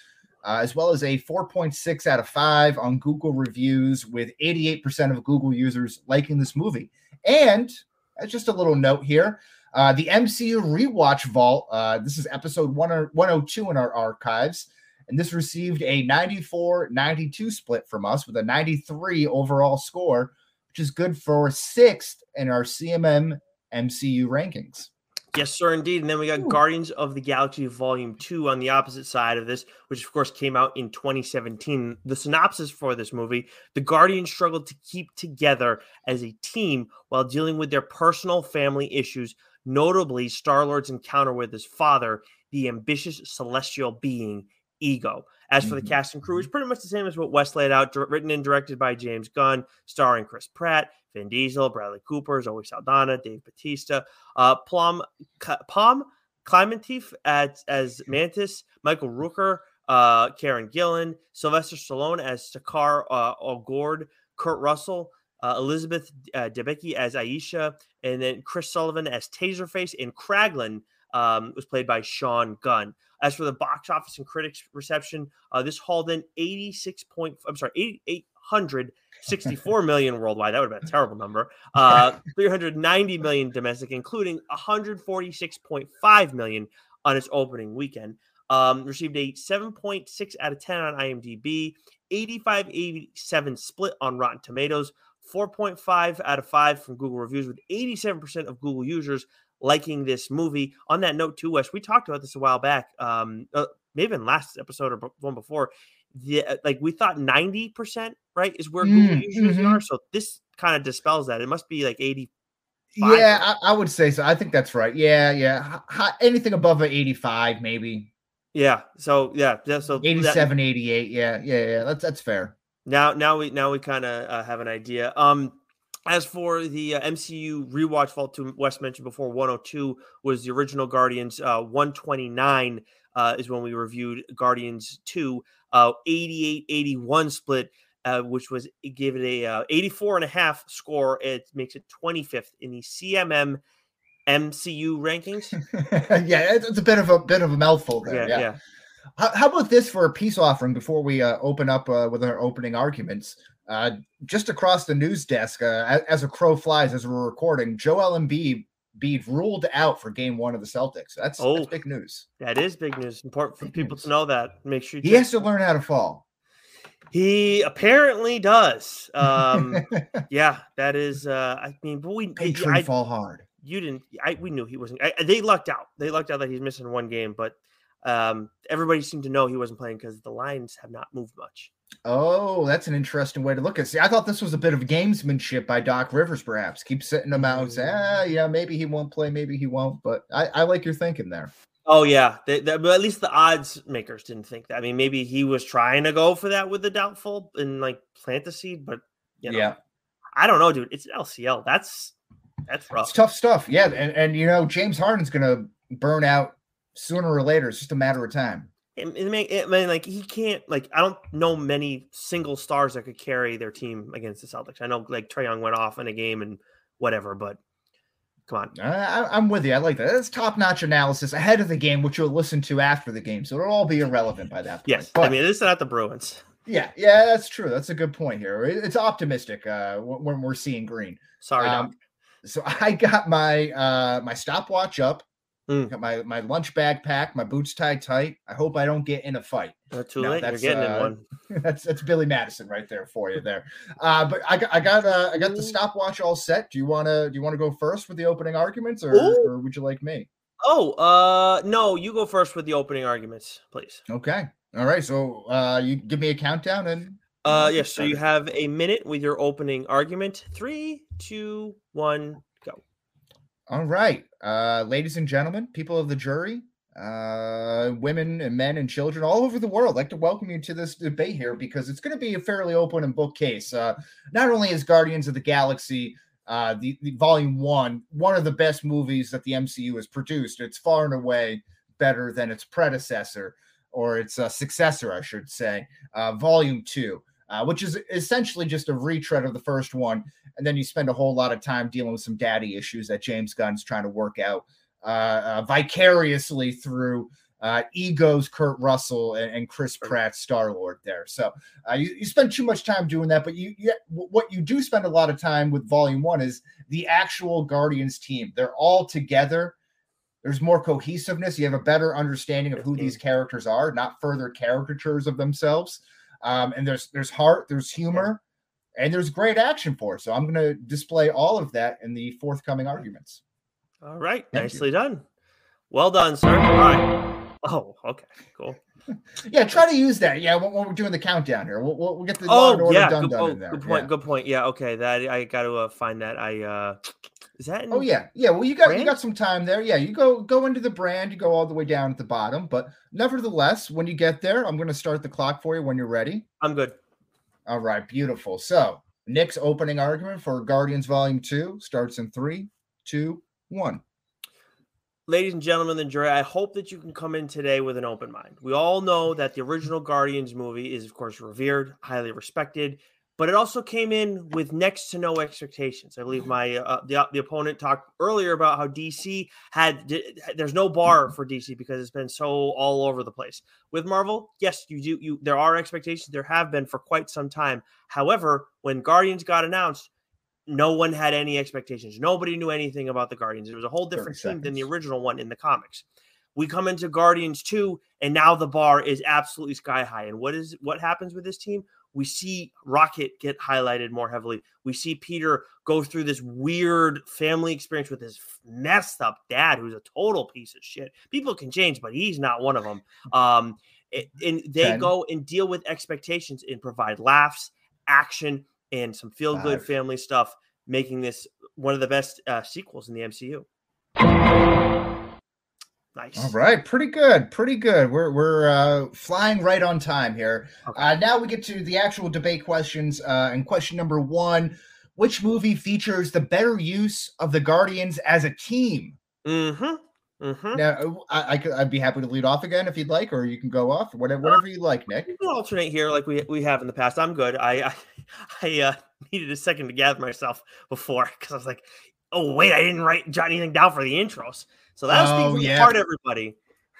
uh, as well as a 4.6 out of 5 on Google reviews, with 88% of Google users liking this movie. And uh, just a little note here uh, the MCU Rewatch Vault. Uh, this is episode 10 102 in our archives. And this received a 94 92 split from us with a 93 overall score, which is good for sixth in our CMM MCU rankings. Yes, sir, indeed. And then we got Guardians of the Galaxy Volume 2 on the opposite side of this, which of course came out in 2017. The synopsis for this movie the Guardians struggled to keep together as a team while dealing with their personal family issues, notably Star Lord's encounter with his father, the ambitious celestial being Ego. As for the Mhm. cast and crew, it's pretty much the same as what Wes laid out, written and directed by James Gunn, starring Chris Pratt, Vin Diesel, Bradley Cooper, Zoe Saldana, Dave Bautista, uh, Plum, K- Pom Klementieff as, as Mantis, Michael Rooker, uh, Karen Gillan, Sylvester Stallone as Stakar uh, Ogord, Kurt Russell, uh, Elizabeth uh, Debicki as Ayesha, and then Chris Sullivan as Taserface, and Kraglin um, was played by Sean Gunn. As for the box office and critics reception, uh, this hauled in 86 point, I'm sorry, 864 million worldwide. That would have been a terrible number. Uh, 390 million domestic, including 146.5 million on its opening weekend. Um, received a 7.6 out of 10 on IMDb, 85 87 split on Rotten Tomatoes, 4.5 out of 5 from Google reviews, with 87% of Google users liking this movie. On that note, too, Wes, we talked about this a while back, um, uh, maybe in last episode or one before. The, uh, like we thought 90% right is where Google Mm, users mhm. are. So this kind of dispels that. It must be like 80. Yeah, I, I would say so. I think that's right. Yeah, yeah. H- anything above a 85, maybe Yeah. So yeah. yeah, So that- 88. Yeah, yeah, yeah. That's that's fair. now now we now we kind of uh, have an idea um as for the uh, mcu rewatch vault to Wes mentioned before 102 was the original guardians uh 129 uh is when we reviewed guardians 2 uh 88 81 split uh, which was it gave it a uh, 84 and a half score it makes it 25th in the cmm mcu rankings yeah, it's, it's a bit of a bit of a mouthful there. yeah Yeah. yeah How, how about this for a peace offering before we uh, open up uh, with our opening arguments? Uh, just across the news desk, uh, as, a crow flies, as we're recording, Joel Embiid Embiid ruled out for Game One of the Celtics. That's, Oh. that's big news. that is big news important for Big people news. to know that make sure you He check- has to learn how to fall. He apparently does. Um, yeah, that is. Uh, I mean, but we Patron I, fall hard. you didn't. I we knew he wasn't. I, they lucked out. They lucked out that he's missing one game, but um, everybody seemed to know he wasn't playing because the lines have not moved much. Oh, that's an interesting way to look at it. See, I thought this was a bit of gamesmanship by Doc Rivers, perhaps. Keep sitting him out and say, ah, yeah, maybe he won't play, maybe he won't. But I, I like your thinking there. Oh yeah, they, they- but at least the odds makers didn't think that. I mean, maybe he was trying to go for that with the doubtful and like plant the seed, but you know, Yeah. I don't know, dude. It's LCL. That's that's rough. It's tough stuff. Yeah. And, and you know, James Harden's going to burn out sooner or later. It's just a matter of time. It, make, it, man, like he can't like I don't know many single stars that could carry their team against the Celtics. I know like Trae Young went off in a game and whatever, but come on. I, I- I'm with you. I like that. That's top notch analysis ahead of the game, which you'll listen to after the game. So it'll all be irrelevant by that point. Yes, But- I mean this is not the Bruins. Yeah, yeah, that's true. That's a good point here. It- It's optimistic uh, when we're seeing green. Sorry. Um, so I got my uh, my stopwatch up, Mm. got my my lunch bag packed, my boots tied tight. I hope I don't get in a fight. Not too no, late. You're that's, getting uh, in one. that's that's Billy Madison right there for you there. Uh, but I got I got uh, I got the stopwatch all set. Do you want to do you want to go first with the opening arguments, or, or would you like me? Oh, uh, no, you go first with the opening arguments, please. Okay, all right. So uh, you give me a countdown and Uh, get yes. So you have a minute with your opening argument. Three, two, one, go. All right, uh, ladies and gentlemen, people of the jury, uh, women and men and children all over the world, like to welcome you to this debate here because it's going to be a fairly open and book case. Uh, not only is Guardians of the Galaxy, uh, the, the Volume One, one of the best movies that the MCU has produced. It's far and away better than its predecessor or its uh, successor, I should say, uh, Volume Two. Uh, which is essentially just a retread of the first one and then you spend a whole lot of time dealing with some daddy issues that James Gunn's trying to work out uh, uh, vicariously through uh, egos, Kurt Russell and, and Chris Pratt, Star Lord. There, so uh, you, you spend too much time doing that. But you, you, what you do spend a lot of time with Volume One is the actual Guardians team. They're all together. There's more cohesiveness. You have a better understanding of who these characters are, not further caricatures of themselves. Um, and there's there's heart, there's humor, and there's great action for. So I'm going to display all of that in the forthcoming arguments. All right. Thank you. nicely done. Well done, sir. All right. Oh, okay. Cool. Yeah, try to use that. Yeah, when, when we're doing the countdown here, we'll, we'll, we'll get the law Oh, order yeah. done Good, done oh, in there. good point. Yeah. Good point. Yeah. Okay. That I got to uh, find that. I uh, is that? In, Oh yeah, yeah. Well, you got you got some time there. Yeah, you go go into the brand. You go all the way down at the bottom. But nevertheless, when you get there, I'm going to start the clock for you when you're ready. I'm good. All right, beautiful. So Nick's opening argument for Guardians Volume Two starts in three, two, one. ladies and gentlemen the jury, I hope that you can come in today with an open mind. We all know that the original Guardians movie is, of course, revered, highly respected, but it also came in with next to no expectations. I believe my uh, the, the opponent talked earlier about how DC had there's no bar for DC because it's been so all over the place. With Marvel, yes, you do you there are expectations. There have been for quite some time. However, when Guardians got announced, no one had any expectations. Nobody knew anything about the Guardians. It was a whole different team than the original one in the comics. We come into Guardians 2 and now the bar is absolutely sky high. And what is what happens with this team? We see Rocket get highlighted more heavily. We see Peter go through this weird family experience with his messed up dad who's a total piece of shit. People can change, but he's not one of them. Um and they Ten. go and deal with expectations and provide laughs, action, and some feel good family stuff, making this one of the best uh, sequels in the MCU. Nice. All right, pretty good, pretty good. We're we're uh, flying right on time here. Okay. Uh, now we get to the actual debate questions. Uh, and question number one: Which movie features the better use of the Guardians as a team? Mm-hmm. Mm-hmm. Now, I, I could, I'd be happy to lead off again if you'd like, or you can go off, whatever, whatever you like, Nick. We can alternate here like we we have in the past. I'm good. I I, I uh, needed a second to gather myself before because I was like, oh wait, I didn't write jot anything down for the intros. So that was Oh, being yeah. part everybody.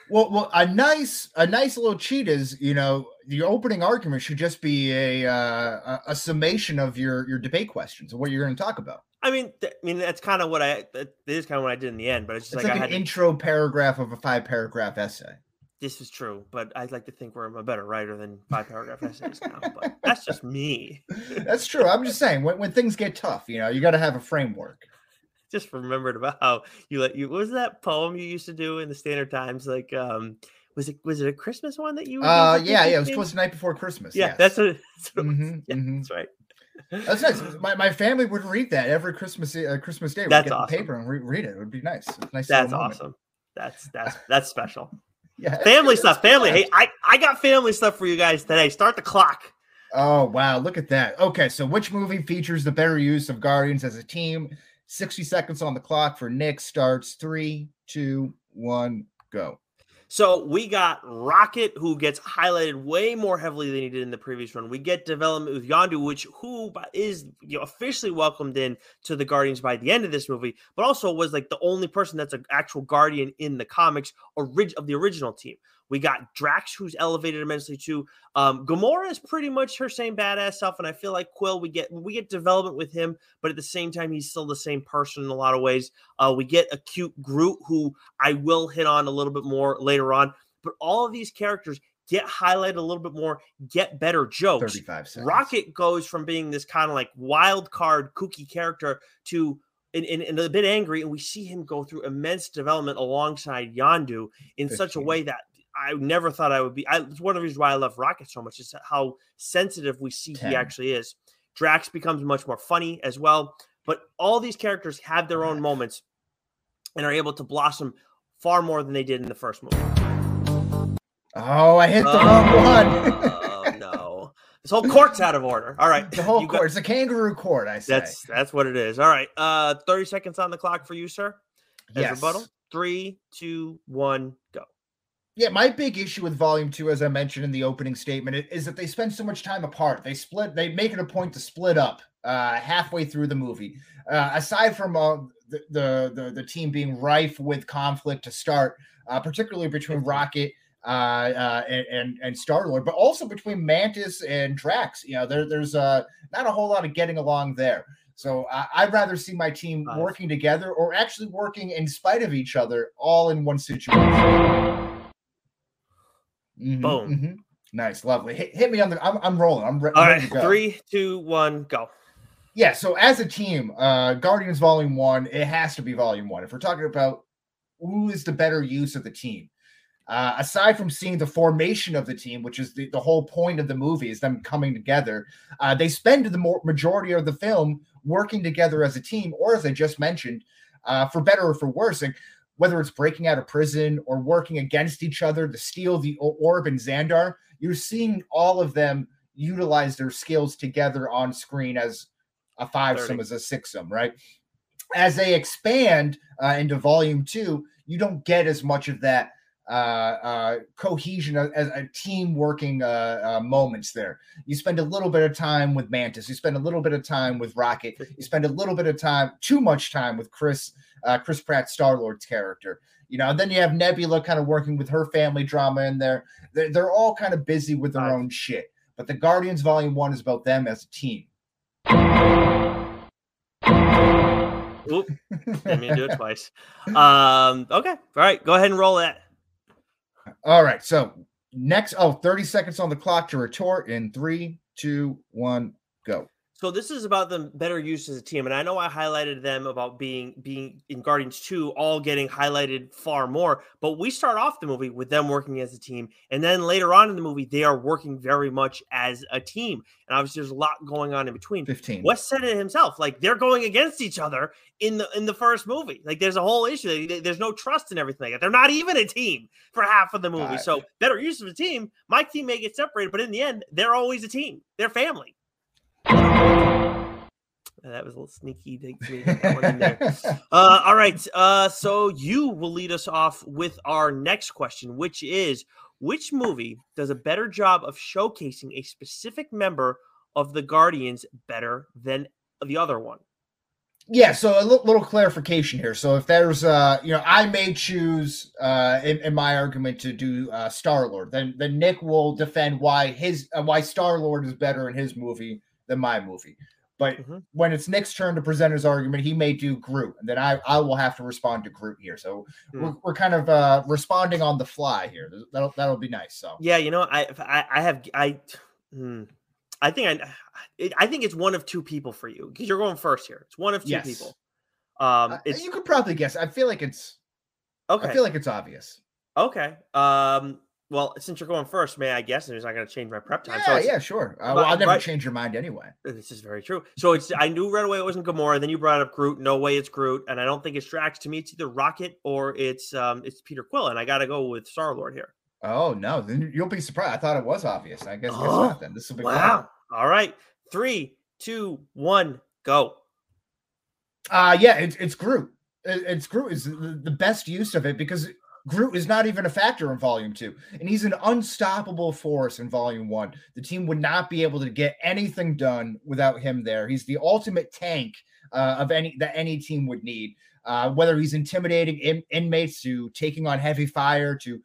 Well, well, a nice, a nice little cheat is, you know, the opening argument should just be a uh, a, summation of your your debate questions and what you're going to talk about. I mean, th- I mean that's kind of what I that is kind of what I did in the end. But it's just It's like, like, I an to- intro paragraph of a five paragraph essay. this is true, but I'd like to think we're a better writer than five paragraph essays now. But that's just me. That's true. I'm just saying when, when things get tough, you know, you got to have a framework. Just remembered about how you let you what was that poem you used to do in the Standard Times? Like, um, was it was it a Christmas one that you? Uh, yeah, yeah. It was Christmas? supposed to night before Christmas. Yeah, yes. that's what. That's, what it was. Mhm, Yeah, mhm. that's right. That's nice. My, my family would read that every Christmas uh, Christmas day. We'd That's get the awesome. paper and re- read it. It would be nice. Nice. That's awesome. That's that's that's special. Yeah. Family it's- stuff. it's Family. fun. Hey, I I got family stuff for you guys today. Start the clock. Oh wow! Look at that. Okay, so which movie features the better use of Guardians as a team? Sixty seconds on the clock for Nick. Starts three, two, one, go. So we got Rocket, who gets highlighted way more heavily than he did in the previous run. We get development with Yondu, which who is you know, officially welcomed in to the Guardians by the end of this movie, but also was like the only person that's an actual Guardian in the comics orig- of the original team. We got Drax, who's elevated immensely too. Um, Gamora is pretty much her same badass self, and I feel like Quill, we get we get development with him, but at the same time, he's still the same person in a lot of ways. Uh, we get a cute Groot, who I will hit on a little bit more later on. But all of these characters get highlighted a little bit more, get better jokes. Thirty-five seconds. Rocket goes from being this kind of like wild card, kooky character to and, and, and a bit angry, and we see him go through immense development alongside Yondu in such a way that I never thought I would be. I, it's one of the reasons why I love Rocket so much is how sensitive we see 10. he actually is. Drax becomes much more funny as well, but all these characters have their own moments and are able to blossom far more than they did in the first movie. Oh, I hit the wrong one. Oh no, this whole court's out of order. All right, the whole you got- court. It's a kangaroo court. I say. That's that's what it is. All right, uh, thirty seconds on the clock for you, sir. As yes. rebuttal. Three, two, one, go. Yeah, my big issue with Volume Two, as I mentioned in the opening statement, is that they spend so much time apart. They split. They make it a point to split up uh, halfway through the movie. Uh, aside from uh, the, the the the team being rife with conflict to start, uh, particularly between Rocket. Uh, uh, and and, and Star Lord, but also between Mantis and Drax. You know, there, there's uh, not a whole lot of getting along there. So I, I'd rather see my team working together or actually working in spite of each other, all in one situation. Mhm, Boom. mhm. Nice, lovely. Hit, hit me on the. I'm, I'm rolling. I'm re- All ready right, three, two, one, go. Yeah. So as a team, uh, Guardians Volume One, it has to be Volume One. If we're talking about who is the better use of the team, uh, aside from seeing the formation of the team, which is the, the whole point of the movie, is them coming together. Uh, they spend the more, majority of the film working together as a team, or as I just mentioned, uh, for better or for worse. Like, whether it's breaking out of prison or working against each other to steal the orb and Xandar, you're seeing all of them utilize their skills together on screen as a five sum as a six sum, right? As they expand uh, into volume two, you don't get as much of that uh, uh, cohesion as, as a team working uh, uh, moments there. You spend a little bit of time with Mantis, you spend a little bit of time with Rocket, you spend a little bit of time, too much time with Chris, uh, Chris Pratt, Star Lord's character. You know, and then you have Nebula kind of working with her family drama in there. They're, they're all kind of busy with their own shit. But the Guardians Volume One is about them as a team. Oop, didn't mean to do it twice. Um, okay, all right, go ahead and roll that. All right. So next, oh, 30 seconds on the clock to retort in three, two, one, go. So this is about them better use as a team, and I know I highlighted them about being being in Guardians Two, all getting highlighted far more. But we start off the movie with them working as a team, and then later on in the movie, they are working very much as a team. And obviously, there's a lot going on in between. 15. Wes said it himself, like they're going against each other in the in the first movie. Like there's a whole issue. There's no trust in everything. They're not even a team for half of the movie. So better use of a team. My team may get separated, but in the end, they're always a team. They're family. That was a little sneaky. to-. Uh, all right. Uh, so you will lead us off with our next question, which is which movie does a better job of showcasing a specific member of the Guardians better than the other one? yeah. So a li- little clarification here. So if there's, uh, you know, I may choose, uh, in, in my argument to do uh, Star Lord, then then Nick will defend why his uh, why Star Lord is better in his movie than my movie. But Mhm. when it's Nick's turn to present his argument, he may do Groot, and then I, I will have to respond to Groot here. So Hmm. we're, we're kind of uh, responding on the fly here. That'll that'll be nice. So Yeah, you know, I I, I have I, hmm, I think I, I think it's one of two people for you because you're going first here. It's one of two Yes. people. Um, it's you could probably guess. I feel like it's okay. I feel like it's obvious. okay. Um, well, since you're going first, may I guess? And it's not going to change my prep time. so Yeah, it's, yeah, sure. Uh, well, I'll never right- change your mind anyway. This is very true. So it's I knew right away it wasn't Gamora. Then you brought up Groot. No way it's Groot, and I don't think it's Drax. To me, it's either Rocket or it's um it's Peter Quill, and I got to go with Star Lord here. Oh no, then you'll be surprised. I thought it was obvious. I guess, guess Oh, not. Then this will be fun. Wow. All right. Three, two, one, go. Uh yeah, it's it's Groot. It's Groot is the best use of it because Groot is not even a factor in Volume Two, and he's an unstoppable force in Volume One. The team would not be able to get anything done without him there. He's the ultimate tank uh, of any that any team would need. Uh, whether he's intimidating in, inmates to taking on heavy fire to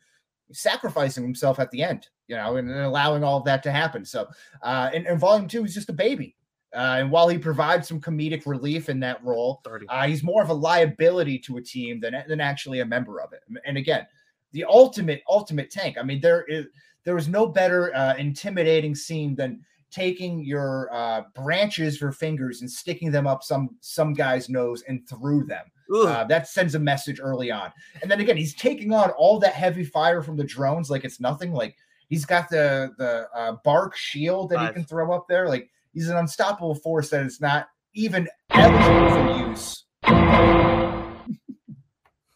sacrificing himself at the end, you know, and, and allowing all of that to happen. So, uh, in Volume Two, he's just a baby. Uh, and while he provides some comedic relief in that role, uh, he's more of a liability to a team than than actually a member of it. And again, the ultimate ultimate tank. I mean, there is there is no better uh, intimidating scene than taking your uh, branches, for fingers, and sticking them up some some guy's nose and through them. Uh, that sends a message early on. And then again, he's taking on all that heavy fire from the drones like it's nothing. Like he's got the the uh, bark shield that Five. he can throw up there. Like he's an unstoppable force that is not even eligible for use.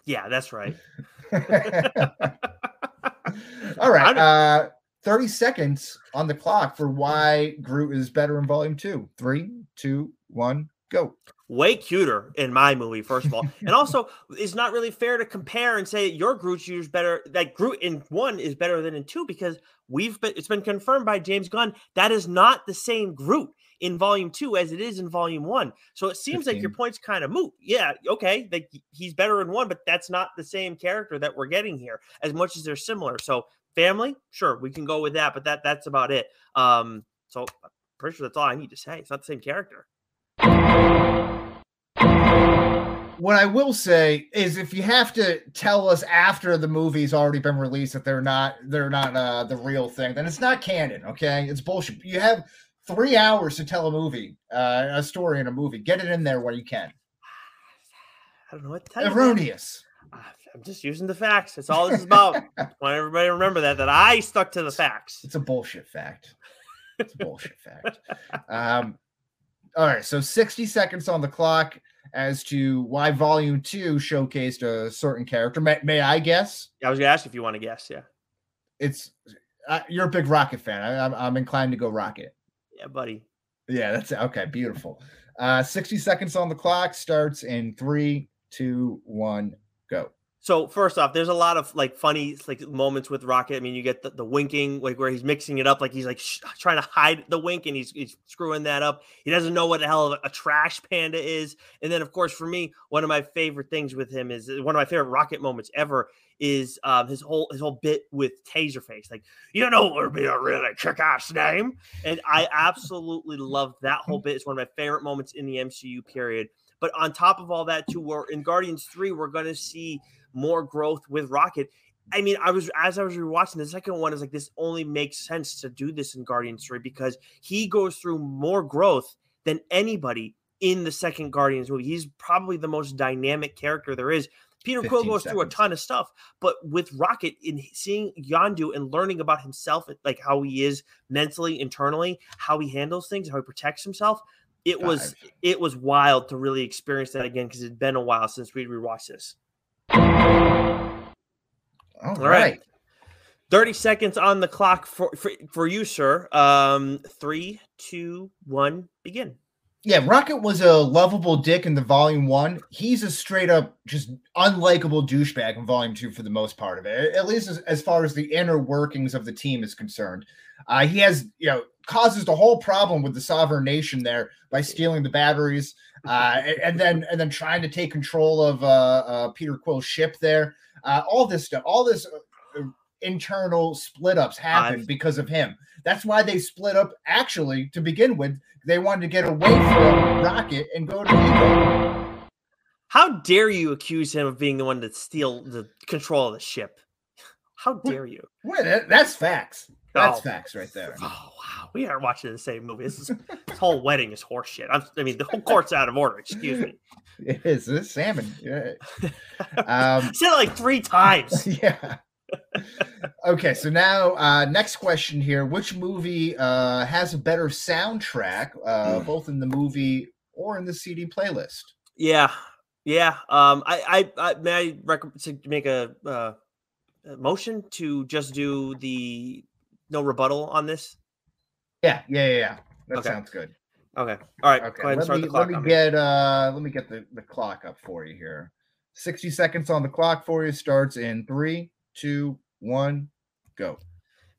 yeah, that's right. All right. Uh, 30 seconds on the clock for why Groot is better in volume two. Three, two, one, go. Way cuter in my movie, first of all. and also, it's not really fair to compare and say your Groot is better. Like Groot in one is better than in two because we've been it's been confirmed by James Gunn that is not the same Groot in volume two as it is in volume one. So it seems like your point's kind of moot. Yeah, okay, like he's better in one, but that's not the same character that we're getting here, as much as they're similar. So family, sure, we can go with that, but that that's about it. Um, so I'm pretty sure that's all I need to say. It's not the same character. What I will say is if you have to tell us after the movie's already been released that they're not they're not uh, the real thing, then it's not canon, okay? It's bullshit. You have three hours to tell a movie, uh, a story in a movie. Get it in there when you can. I don't know what to tell Erroneous. Ah, I'm just using the facts. That's all this is about. want everybody to remember that that I stuck to the facts. It's a bullshit fact. It's a bullshit fact. Um, all right, so 60 seconds on the clock as to why Volume 2 showcased a certain character. May, may I guess? Yeah, I was gonna ask if you want to guess. Yeah, It's uh, you're a big Rocket fan. I, I'm, I'm inclined to go Rocket. yeah, buddy. Yeah, that's okay. Beautiful. Uh, 60 seconds on the clock starts in three, two, one, go. So first off, there's a lot of like funny like moments with Rocket. I mean, you get the, the winking, like where he's mixing it up, like he's like sh- trying to hide the wink, and he's, he's screwing that up. He doesn't know what the hell a trash panda is. And then, of course, for me, one of my favorite things with him is one of my favorite Rocket moments ever is um, his whole his whole bit with Taserface. Like, you know what would be a really kick ass name, and I absolutely love that whole bit. It's one of my favorite moments in the MCU period. But on top of all that, too, we're in Guardians Three, we're to see more growth with Rocket. I mean, I was as I was rewatching the second one, is like this only makes sense to do this in Guardians 3 because he goes through more growth than anybody in the second Guardians movie. He's probably the most dynamic character there is. Peter Quill 15 goes through a ton of stuff, but with Rocket, in seeing Yondu and learning about himself, like how he is mentally, internally, how he handles things, how he protects himself, it was it was wild to really experience that again because it's been a while since we rewatched this. All All right. right. 30 seconds on the clock for, for, for you, sir. Um, three, two, one, begin. Yeah, Rocket was a lovable dick in the volume one. He's a straight up just unlikable douchebag in volume two for the most part of it, at least as, as far as the inner workings of the team is concerned. Uh, he has, you know, causes the whole problem with the sovereign nation there by stealing the batteries, uh, and, and then and then trying to take control of uh, uh, Peter Quill's ship there. Uh, all this stuff, all this uh, internal split ups happened I've- because of him. That's why they split up actually to begin with. They wanted to get away from Rocket and go to Ego. How dare you accuse him of being the one to steal the control of the ship? How dare you? Well, that- that's facts. That's Oh. facts right there. Oh wow, we are watching the same movie. This is this whole wedding is horseshit. I'm, I mean, the whole court's out of order. Excuse me. It is. this salmon. Yeah. Um, said it like three times. yeah. Okay, so now uh next question here. Which movie uh has a better soundtrack, uh Hmm. both in the movie or in the CD playlist? Yeah, yeah. Um, I, I, I may I recommend to make a, uh, motion to just do the no rebuttal on this. Yeah, yeah, yeah, yeah. That Okay. sounds good. Okay. All right. Okay, Go ahead and let me, let me get uh let me get the, the clock up for you here. 60 seconds on the clock for you starts in three, two, one, go.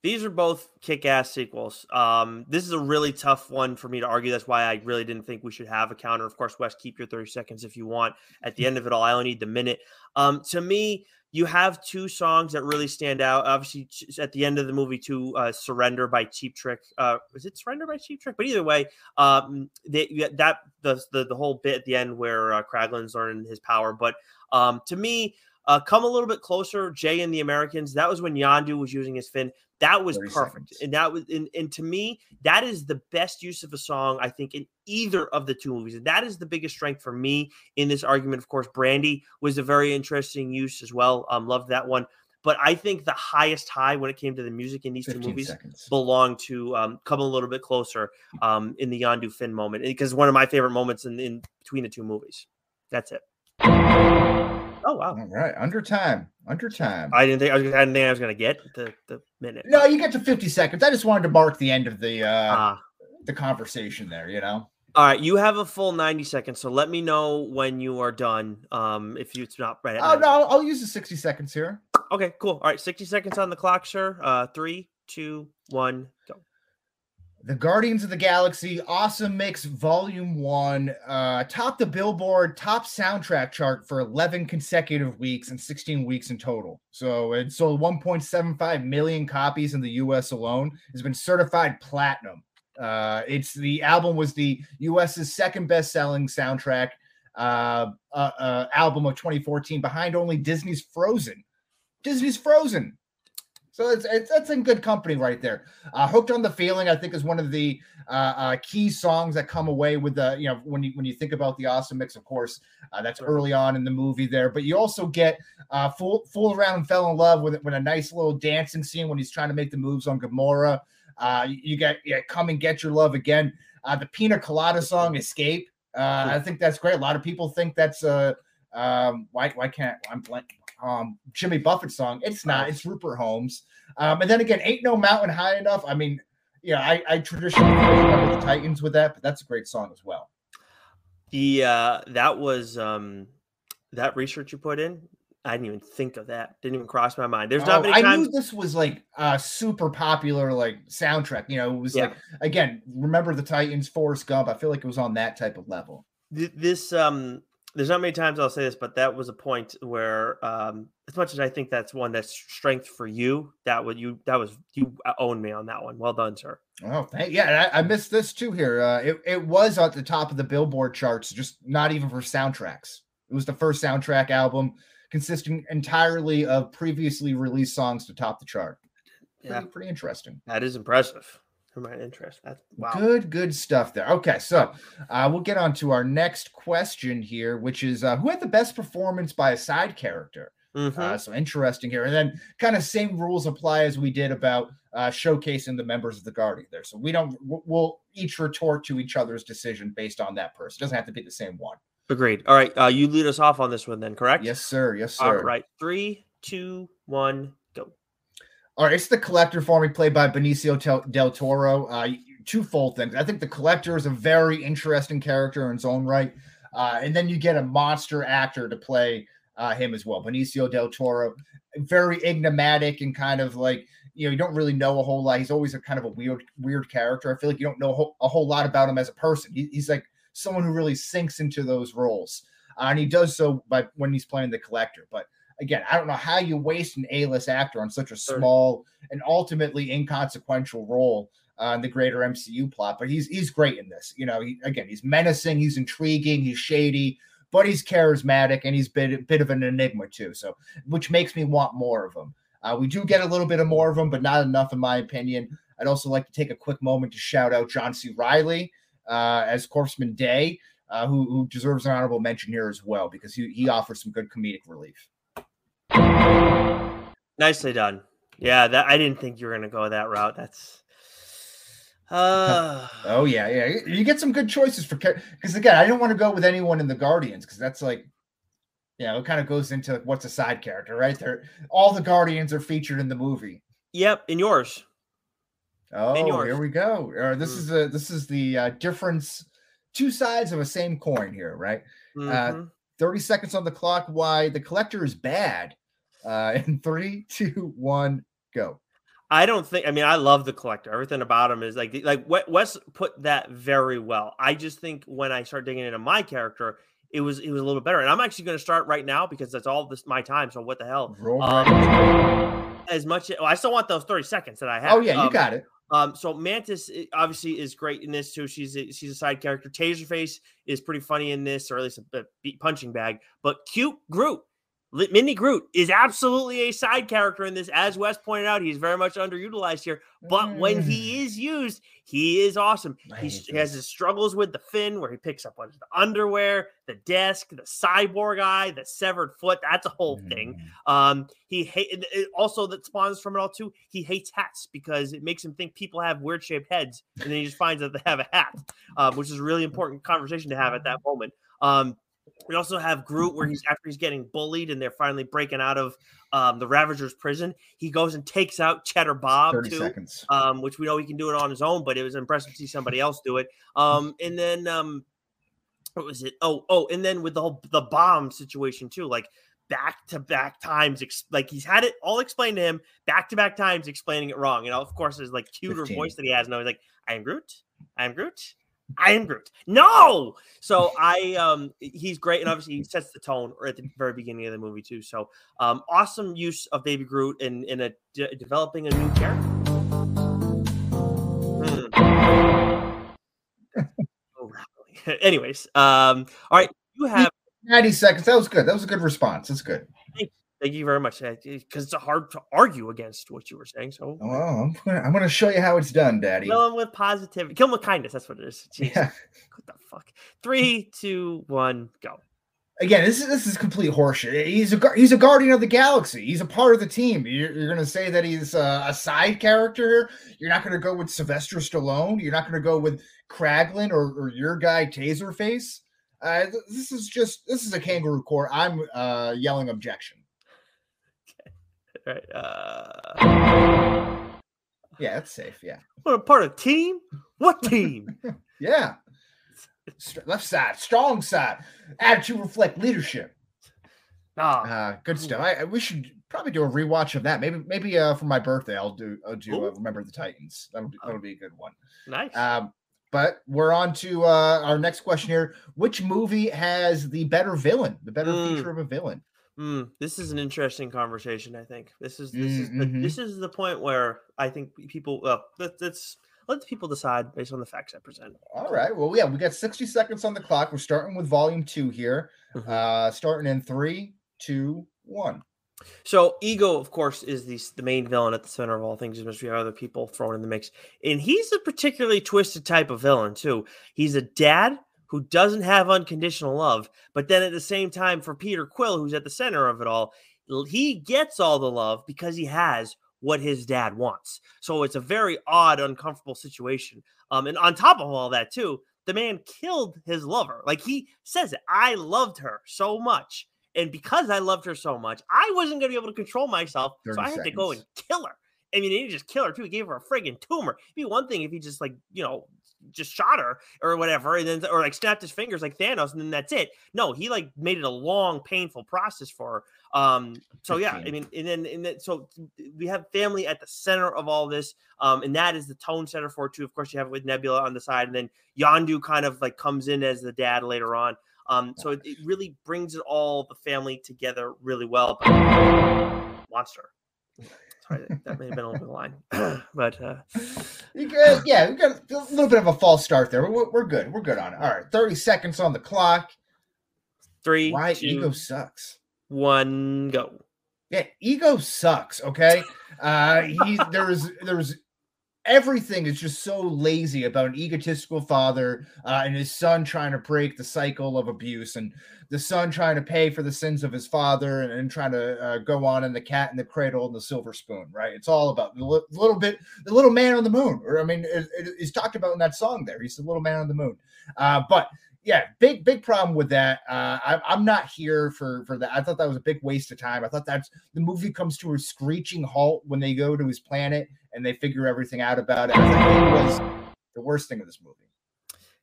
These are both kick-ass sequels. Um, this is a really tough one for me to argue. That's why I really didn't think we should have a counter. Of course, Wes, keep your 30 seconds if you want. At the end of it all, I only need the minute. Um, to me, you have two songs that really stand out. Obviously, at the end of the movie, to uh, "Surrender" by Cheap Trick. Uh, is it "Surrender" by Cheap Trick? But either way, um, they, that the, the the whole bit at the end where uh, Kraglin's learning his power. But um, to me, uh, come a little bit closer. Jay and the Americans. That was when Yondu was using his fin. That was perfect, seconds. and that was and, and to me, that is the best use of a song I think in either of the two movies, and that is the biggest strength for me in this argument. Of course, Brandy was a very interesting use as well. Um, loved that one, but I think the highest high when it came to the music in these two movies seconds. belong to um, come a little bit closer um, in the Yondu fin moment because one of my favorite moments in, in between the two movies. That's it. Oh wow! All right, under time. Under time. I didn't think I, was, I didn't think I was gonna get the the minute. no, you get to 50 seconds. I just wanted to mark the end of the uh Ah. the conversation there, you know. all right, you have a full ninety seconds, so let me know when you are done. Um, if you, it's not right. Oh 90. no, I'll, I'll use the 60 seconds here. Okay, cool. All right, sixty seconds on the clock, sir. Uh, three, two, one, go. The Guardians of the Galaxy Awesome Mix Volume 1 uh topped the Billboard top soundtrack chart for 11 consecutive weeks and 16 weeks in total. So it sold 1.75 million copies in the US alone. It's been certified platinum. Uh it's the album was the US's second best-selling soundtrack uh, uh, uh album of 2014 behind only Disney's Frozen. Disney's Frozen. So it's, it's that's in good company right there. Uh, "Hooked on the Feeling" I think is one of the uh, uh, key songs that come away with the you know when you when you think about the awesome mix. Of course, uh, that's early on in the movie there, but you also get uh, "Fool Fool Around and Fell in Love" with with a nice little dancing scene when he's trying to make the moves on Gamora. Uh, you get yeah, "Come and Get Your Love Again." Uh, the Pina Colada song "Escape." Uh, I think that's great. A lot of people think that's uh, um, why why can't I'm blank um Jimmy Buffett song. It's not. It's Rupert Holmes. Um, and then again, ain't no mountain high enough. I mean, yeah, I, I traditionally remember the Titans with that, but that's a great song as well. The uh, that was um, that research you put in. I didn't even think of that. Didn't even cross my mind. There's Oh, not many I times. knew this was like a super popular like soundtrack. You know, it was Yeah. like again, remember the Titans, Forrest Gump. I feel like it was on that type of level. this um there's not many times I'll say this, but that was a point where um as much as I think that's one that's strength for you, that would you that was you owned me on that one. Well done, sir. Oh, thank yeah, I, I missed this too here. Uh, it, it was at the top of the Billboard charts, just not even for soundtracks. It was the first soundtrack album consisting entirely of previously released songs to top the chart. Pretty, Yeah, pretty interesting. that is impressive. For my interest. That's wow. Good, good stuff there. Okay, so uh, we'll get on to our next question here, which is uh, who had the best performance by a side character? Mhm. Uh, so interesting here. And then kind of same rules apply as we did about uh, showcasing the members of the Guardian there. So we don't, we'll- each retort to each other's decision based on that person. It doesn't have to be the same one. Agreed. All right, uh, you lead us off on this one then, correct? Yes, sir. Yes, sir. right. Three, two, one. All right, it's the collector for me, played by Benicio del Toro. Uh, twofold things. I think the collector is a very interesting character in his own right, uh, and then you get a monster actor to play uh, him as well. Benicio del Toro, very enigmatic and kind of like you know you don't really know a whole lot. He's always a kind of a weird, weird character. I feel like you don't know a whole, a whole lot about him as a person. He, he's like someone who really sinks into those roles, uh, and he does so by when he's playing the collector. But again, I don't know how you waste an A-list actor on such a small and ultimately inconsequential role uh, in the greater MCU plot. But he's he's great in this. You know, he, again, he's menacing, he's intriguing, he's shady, but he's charismatic and he's bit a bit of an enigma too. So, which makes me want more of him. Uh, we do get a little bit of more of him, but not enough, in my opinion. I'd also like to take a quick moment to shout out John C. Reilly uh, as Corpsman Dey, uh, who, who deserves an honorable mention here as well because he, he offers some good comedic relief. Nicely done. Yeah, that I didn't think you were going to go that route. That's uh oh yeah, yeah. You get some good choices for because again, I didn't want to go with anyone in the Guardians because that's like, yeah, it kind of goes into like what's a side character, right? There, all the Guardians are featured in the movie. Yep, in yours. Oh, here we go. Uh, this mm. is a this is the uh, difference, two sides of a same coin here, right? Uh, mm-hmm. Uh, Thirty seconds on the clock. Why the collector is bad? Uh, in three, two, one, go. I don't think. I mean, I love the collector. Everything about him is like like Wes put that very well. I just think when I start digging into my character, it was it was a little bit better. And I'm actually going to start right now because that's all this my time. So what the hell? Um, as much. Well, I still want those 30 seconds that I have. Oh yeah, you um, got it. Um, so Mantis eh, obviously is great in this too. She's a, she's a side character. Taserface is pretty funny in this, or at least a, a punching bag. But cute Groot Mini Groot is absolutely a side character in this. As Wes pointed out, he's very much underutilized here. But mm. when he mm. is used, he is awesome. He, he, has his struggles with the fin, where he picks up on the underwear, the desk, the cyborg eye, the severed foot. That's a whole mm. thing. Um, he hate also that spawns from it all too. He hates hats because it makes him think people have weird shaped heads, and then he just finds that they have a hat, um, which is a really important conversation to have at that moment. Um, we also have Groot, where he's after he's getting bullied and they're finally breaking out of um, the Ravagers prison. He goes and takes out Cheddar Bob too, um, which we know he can do it on his own, but it was impressive to see somebody else do it. Um, and then um, what was it? Oh, oh, and then with the whole the bomb situation too, like back to back times, ex- like he's had it all explained to him back to back times, explaining it wrong. You know, of course, there's like cuter 15. voice that he has, and I was like, "I am Groot, I am Groot." I am Groot. No. So I um he's great and obviously he sets the tone at the very beginning of the movie too. So um awesome use of Baby Groot in in a de- developing a new character. Hmm. Anyways, um all right, you have 90 seconds. That was good. That was a good response. That's good. Thank you very much. Because it's hard to argue against what you were saying. So, well, I'm gonna, I'm gonna show you how it's done, Daddy. Kill him with positivity. Kill him with kindness. That's what it is. Jeez. Yeah. What the fuck? Three, two, one, go. Again, this is this is complete horseshit. He's a he's a guardian of the galaxy. He's a part of the team. You're, you're gonna say that he's a, a side character. You're not gonna go with Sylvester Stallone. You're not gonna go with Kraglin or, or your guy Taserface. Uh, this is just this is a kangaroo court. I'm uh, yelling objection right? Uh, yeah, it's safe. Yeah. What a part of team? What team? yeah. Left side, strong side. Attitude reflect leadership. Ah, uh, good stuff. I, we should probably do a rewatch of that. Maybe, maybe uh, for my birthday, I'll do. I'll do. Uh, Remember the Titans. That'll be, that'll be a good one. Nice. Um, but we're on to uh, our next question here. Which movie has the better villain, the better mm. feature of a villain? Mm, this is an interesting conversation. I think this is this is the, mm-hmm. this is the point where I think people. Well, let, let's let the people decide based on the facts I present. All right. Well, yeah, we got sixty seconds on the clock. We're starting with volume two here. Mm-hmm. Uh, starting in three, two, one. So ego, of course, is the the main villain at the center of all things. There's have other people thrown in the mix, and he's a particularly twisted type of villain too. He's a dad who doesn't have unconditional love. But then at the same time, for Peter Quill, who's at the center of it all, he gets all the love because he has what his dad wants. So it's a very odd, uncomfortable situation. Um, and on top of all that, too, the man killed his lover. Like he says it, I loved her so much. And because I loved her so much, I wasn't going to be able to control myself. So I had seconds. to go and kill her. I mean, he didn't just kill her too. He gave her a friggin' tumor. It'd be one thing if he just like, you know, just shot her or whatever, and then or like snapped his fingers like Thanos, and then that's it. No, he like made it a long, painful process for her. Um, so yeah, I mean, and then and then so we have family at the center of all this, um, and that is the tone center for it too. Of course, you have it with Nebula on the side, and then Yondu kind of like comes in as the dad later on. Um, so it, it really brings it all the family together really well. Monster. Sorry, that- may have been a little bit of a line, but uh? Yeah, we got a little bit of a false start there. We're, we're good. We're good on it. All right, 30 seconds on the clock. three, Why two, ego sucks? one, go. Yeah, ego sucks. Okay, uh, he there's there's everything is just so lazy about an egotistical father uh, and his son trying to break the cycle of abuse, and the son trying to pay for the sins of his father, and, and trying to uh, go on in the cat in the cradle and the silver spoon. Right? It's all about the li- little bit, the little man on the moon. Or I mean, it, it- it's talked about in that song. There, he's the little man on the moon. Uh, but yeah, big big problem with that. Uh, I, I'm not here for for that. I thought that was a big waste of time. I thought that's the movie comes to a screeching halt when they go to his planet and they figure everything out about it. It was the worst thing of this movie.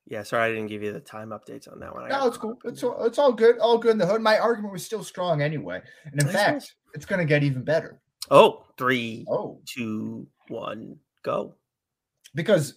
Yeah, sorry, I didn't give you the time updates on that one. I No, it's cool. It's all, it's all good. All good in the hood. My argument was still strong anyway, and in fact, nice. it's going to get even better. Oh, three, Oh, two, one, go. because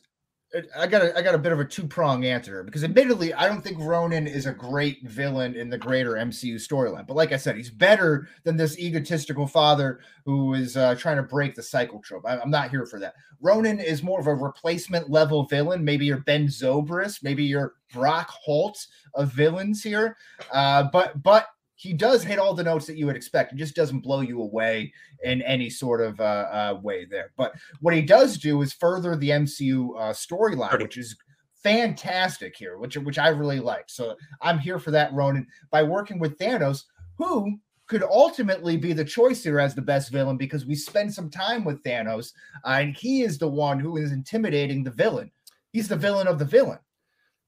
I got a, I got a bit of a two prong answer because admittedly I don't think Ronan is a great villain in the greater MCU storyline, but like I said, he's better than this egotistical father who is uh, trying to break the cycle trope. I, I'm not here for that. Ronan is more of a replacement level villain. Maybe you're Ben Zobrist, maybe you're Brock Holt of villains here, uh, but but. He does hit all the notes that you would expect. It just doesn't blow you away in any sort of uh, uh, way there. But what he does do is further the MCU uh, storyline, which is fantastic here, which which I really like. So I'm here for that, Ronan. By working with Thanos, who could ultimately be the choice here as the best villain because we spend some time with Thanos, uh, and he is the one who is intimidating the villain. He's the villain of the villain,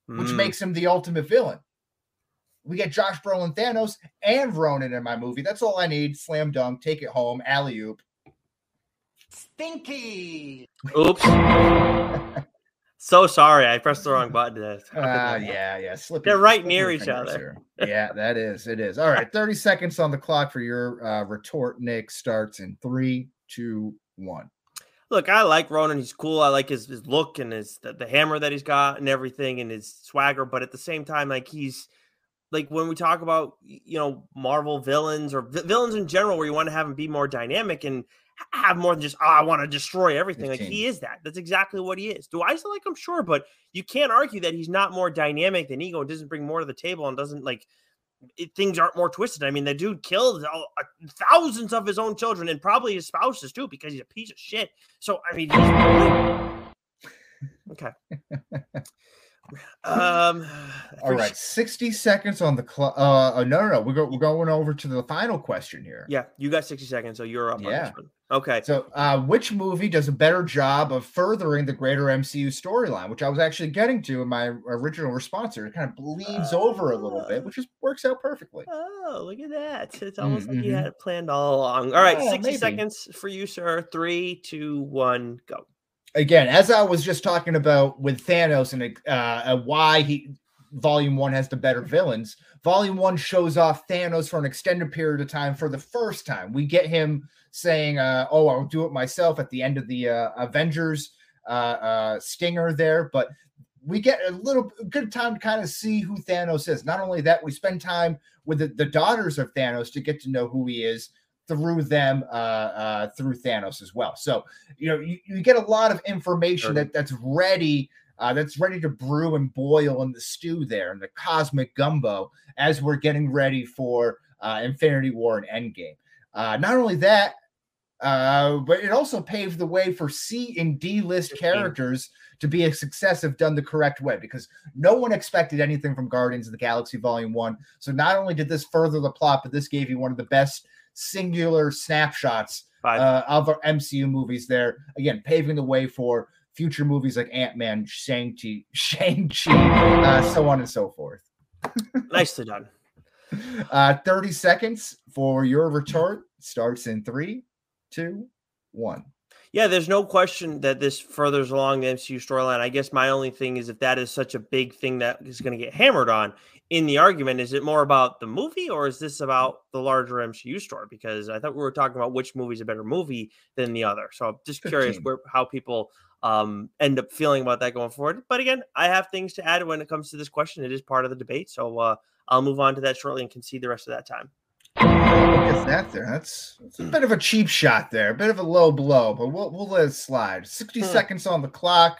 which Mm, makes him the ultimate villain. We get Josh Brolin, Thanos, and Ronan in my movie. That's all I need. Slam dunk, take it home, alley oop. Stinky. Oops. so sorry, I pressed the wrong button. How could Ah, yeah, yeah. Slippy, They're right slippery near each other. here. Yeah, that is. It is. All right, 30 seconds on the clock for your uh, retort, Nick. Starts in three, two, one. Look, I like Ronan. He's cool. I like his, his look and his the, the hammer that he's got and everything and his swagger. But at the same time, like he's like when we talk about you know Marvel villains or vi- villains in general, where you want to have him be more dynamic and have more than just oh, I want to destroy everything. Like he is that. That's exactly what he is. Do I still like him? Sure, but you can't argue that he's not more dynamic than Ego. and Doesn't bring more to the table and doesn't like it, things aren't more twisted. I mean, the dude killed all, uh, thousands of his own children and probably his spouses too because he's a piece of shit. So I mean, he's okay. Um, All right, 60 seconds on the clock. Uh, uh, no, no, no. We're, go- we're going over to the final question here. Yeah, you got sixty seconds, so you're up. on Yeah. this one. Okay. So, uh, which movie does a better job of furthering the greater MCU storyline? Which I was actually getting to in my original response here. It kind of bleeds over a little bit, which just works out perfectly. Oh, look at that! It's almost like you mhm. had it planned all along. All right, Yeah, sixty maybe. seconds for you, sir. Three, two, one, go. Again, as I was just talking about with Thanos and uh, uh, why he Volume One has the better villains. Volume One shows off Thanos for an extended period of time for the first time. We get him saying, uh, "Oh, I'll do it myself" at the end of the uh, Avengers uh, uh, stinger there, but we get a little good time to kind of see who Thanos is. Not only that, we spend time with the, the daughters of Thanos to get to know who he is through them, uh, uh, through Thanos as well. So you know, you, you get a lot of information Sure. that that's ready. Uh, that's ready to brew and boil in the stew there in the cosmic gumbo as we're getting ready for uh, Infinity War and Endgame. Uh, not only that, uh, but it also paved the way for C and D list characters to be a success if done the correct way because no one expected anything from Guardians of the Galaxy Volume 1. So not only did this further the plot, but this gave you one of the best singular snapshots uh, of our MCU movies there. Again, paving the way for future movies like Ant-Man, Shang-Chi, Shang-Chi, uh, so on and so forth. Nicely done. Uh, 30 seconds for your retort starts in three, two, one. Yeah, there's no question that this furthers along the MCU storyline. I guess my only thing is if that is such a big thing that is going to get hammered on in the argument, is it more about the movie or is this about the larger MCU story? Because I thought we were talking about which movie's a better movie than the other. So I'm just curious where how people um end up feeling about that going forward. But again, I have things to add when it comes to this question. It is part of the debate. So uh I'll move on to that shortly and concede the rest of that time. Look at that there. That's, that's a bit of a cheap shot there, a bit of a low blow, but we'll, we'll let it slide. 60 Hmm. seconds on the clock.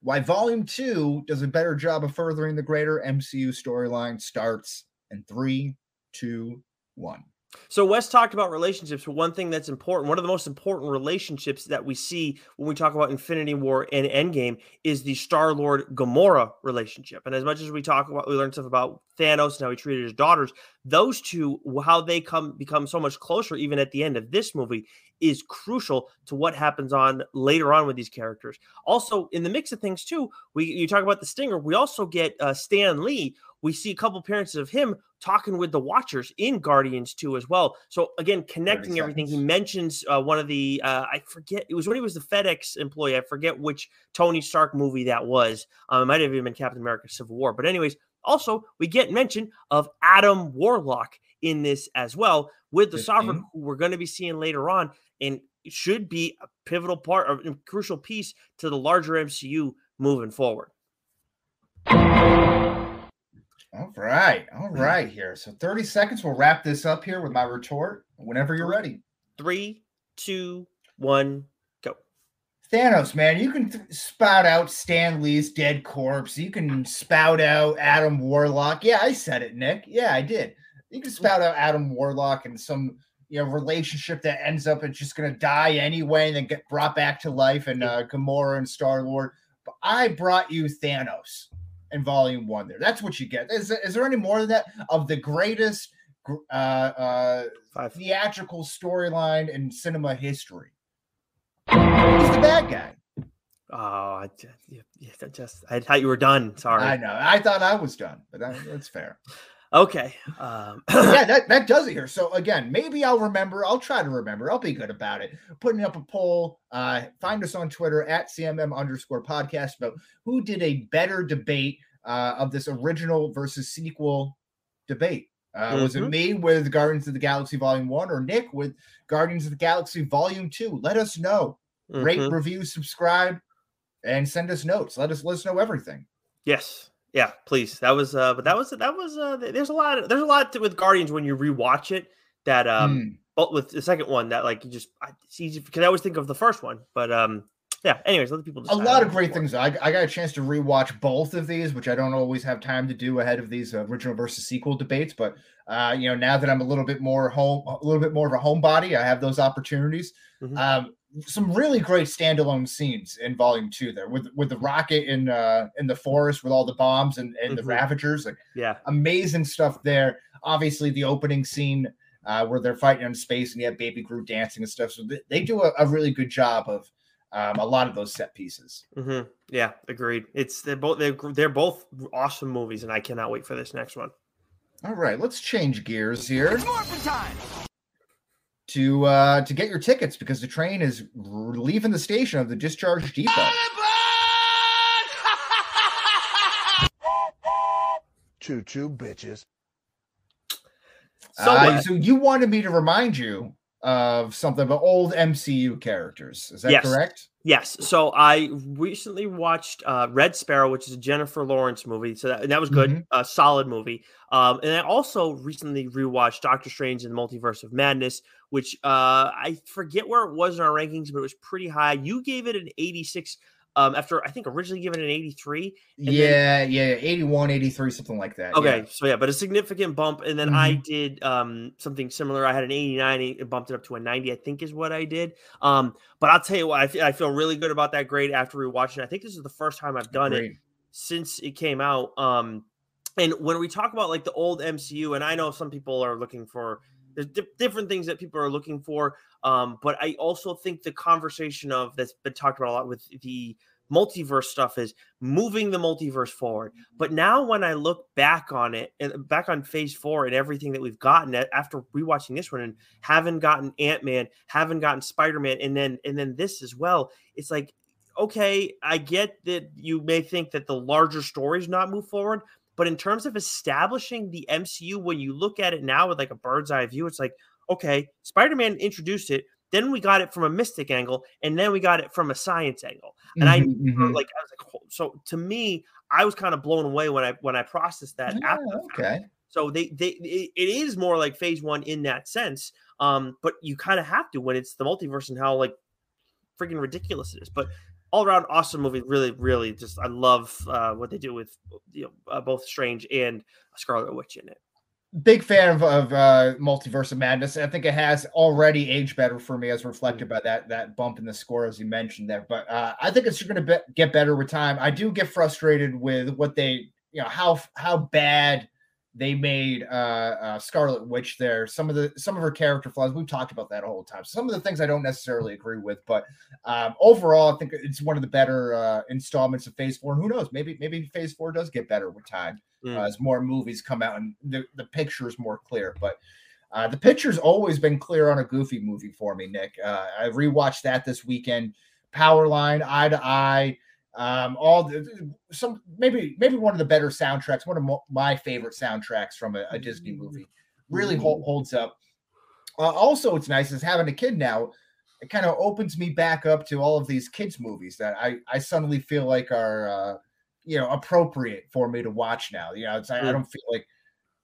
Why Volume 2 does a better job of furthering the greater MCU storyline starts in three, two, one. So Wes talked about relationships, but one thing that's important, one of the most important relationships that we see when we talk about Infinity War and Endgame is the Star Lord Gamora relationship. And as much as we talk about, we learn stuff about Thanos and how he treated his daughters. Those two, how they come become so much closer, even at the end of this movie, is crucial to what happens on later on with these characters. Also, in the mix of things too, we you talk about the Stinger. We also get uh, Stan Lee. We see a couple appearances of him talking with the Watchers in Guardians 2 as well. So again, connecting everything. He mentions uh, one of the uh, I forget it was when he was the FedEx employee. I forget which Tony Stark movie that was. Um, it might have even been Captain America: Civil War. But anyways, also we get mention of Adam Warlock in this as well with the Sovereign, who we're going to be seeing later on, and should be a pivotal part of a crucial piece to the larger MCU moving forward. All right. All right, here. So 30 seconds. We'll wrap this up here with my retort whenever you're ready. Three, two, one, go. Thanos, man, you can th- spout out Stan Lee's dead corpse. You can spout out Adam Warlock. Yeah, I said it, Nick. Yeah, I did. You can spout out Adam Warlock and some you know relationship that ends up it's just gonna die anyway and then get brought back to life and uh, Gamora and Star Lord. But I brought you Thanos in Volume One. There, that's what you get. Is, there- is there any more than that of the greatest uh, uh, theatrical storyline in cinema history? He's the bad guy. Oh, I just, yeah, just I thought you were done. Sorry. I know. I thought I was done, but that, that's fair. Okay. Um, yeah, that, that does it here. So again, maybe I'll remember. I'll try to remember. I'll be good about it. Putting up a poll. Uh, find us on Twitter at CMM underscore podcast about who did a better debate uh, of this original versus sequel debate. Uh, Was it Mhm. me with Guardians of the Galaxy Volume One or Nick with Guardians of the Galaxy Volume Two? Let us know. Rate, mhm. review, subscribe, and send us notes. Let us let us know everything. Yes. Yeah, please. That was uh but that was that was uh there's a lot there's a lot to, with Guardians when you rewatch it that um Hmm. but with the second one that like you just I, it's easy because I always think of the first one, but um yeah, anyways, let the people a lot of great things. I, I got a chance to rewatch both of these, which I don't always have time to do ahead of these uh, original versus sequel debates. But uh, you know, now that I'm a little bit more home, a little bit more of a homebody, I have those opportunities. Mhm. Um, some really great standalone scenes in Volume Two there, with with the rocket in uh, in the forest with all the bombs and, and the Mhm. Ravagers. Like Yeah. amazing stuff there. Obviously, the opening scene uh, where they're fighting in space and you have Baby Groot dancing and stuff. So they, they do a, a really good job of um, a lot of those set pieces. hmm Yeah, agreed. It's they're both they're, they're both awesome movies and I cannot wait for this next one. All right, let's change gears here to uh, to get your tickets because the train is leaving the station of the discharge depot. Choo choo, bitches. So Uh, so you wanted me to remind you of something about old MCU characters. Is that Yes. correct? Yes. So I recently watched uh, Red Sparrow, which is a Jennifer Lawrence movie. So that, that was good, Mhm. a solid movie. Um, and I also recently rewatched Doctor Strange and the Multiverse of Madness, which uh, I forget where it was in our rankings, but it was pretty high. You gave it an 86 um, after I think originally given an 83. then- yeah, yeah, 81, 83, something like that. Okay, yeah. so yeah, but a significant bump, and then I Mm-hmm. did um, something similar. I had an 89, it bumped it up to a 90, I think is what I did. Um, but I'll tell you what, I I feel really good about that grade after rewatching. it. I think this is the first time I've done it since it came out. Um, and when we talk about like the old MCU, and I know some people are looking for there's di- different things that people are looking for. Um, but I also think the conversation of that's been talked about a lot with the multiverse stuff is moving the multiverse forward. But now when I look back on it and back on phase four and everything that we've gotten after rewatching this one and haven't gotten Ant-Man, haven't gotten Spider-Man, and then and then this as well, it's like okay, I get that you may think that the larger stories not move forward, but in terms of establishing the MCU, when you look at it now with like a bird's eye view, it's like, okay, Spider Man introduced it, then we got it from a mystic angle, and then we got it from a science angle. And I Mhm, mhm. like, I was like, so to me, I was kind of blown away when I when I processed that. Yeah, after the fact. okay. So they they it, it is more like phase one in that sense. Um, but you kind of have to when it's the multiverse and how like freaking ridiculous it is. But all around awesome movie. Really, really just I love uh, what they do with you know uh, both Strange and Scarlet Witch in it. Big fan of, uh, Multiverse of Madness. I think it has already aged better for me, as reflected by that that bump in the score, as you mentioned there. But uh, I think it's going to be- get better with time. I do get frustrated with what they, you know, how how bad they made uh, uh, Scarlet Witch there. Some of the some of her character flaws. We've talked about that a whole time. Some of the things I don't necessarily agree with, but um, overall, I think it's one of the better uh, installments of Phase Four. And who knows? Maybe maybe Phase Four does get better with time Mm. uh, as more movies come out and the, the picture is more clear. But uh, the picture's always been clear on a Goofy movie for me, Nick. Uh, I rewatched that this weekend. Powerline, Eye to Eye, um, all the, some maybe maybe one of the better soundtracks, one of my favorite soundtracks from a, a Disney movie. Really hold, holds up. Uh, also, it's nice is having a kid now. It kind of opens me back up to all of these kids movies that I I suddenly feel like are uh, you know appropriate for me to watch now. You know, it's, I, I don't feel like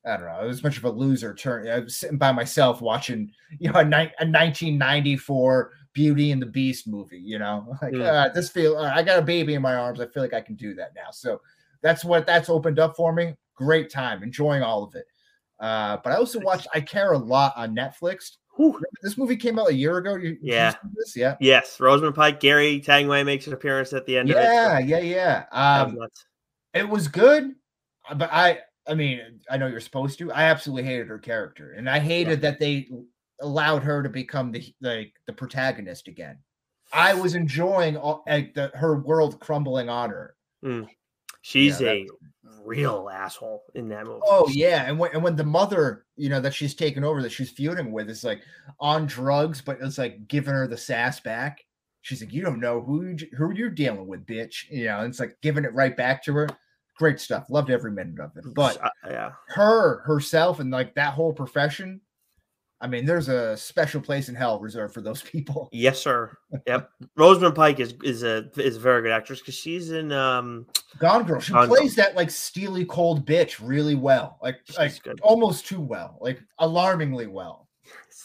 I don't know. I was much of a loser. Turn I was sitting by myself watching you know a, ni- a 1994 Beauty and the Beast movie. You know, like Mm. uh, this feel. Uh, I got a baby in my arms. I feel like I can do that now. So that's what that's opened up for me. Great time, enjoying all of it. Uh, but I also watched I Care a Lot on Netflix. Whew. This movie came out a year ago. You, Yeah. this? yeah, Yes, Rosamund Pike, Gary Tangway makes an appearance at the end yeah, of it. yeah, yeah. Was Um, it was good, but I, I mean, I know you're supposed to. I absolutely hated her character, and I hated that they allowed her to become the like the protagonist again. I was enjoying all, like, the, her world crumbling on her. She's yeah, a real asshole in that movie. Oh yeah, and when and when the mother, you know, that she's taken over, that she's feuding with, is like on drugs, but it's like giving her the sass back. She's like, you don't know who you, who you're dealing with, bitch. You know, and it's like giving it right back to her. Great stuff. Loved every minute of it. But Uh, yeah, her herself and like that whole profession, I mean, there's a special place in hell reserved for those people. yes, sir. Yep, Rosamund Pike is is a is a very good actress because she's in um Gone Girl, she Gone Girl. plays that like steely cold bitch really well, like She's like good. almost too well, like alarmingly well.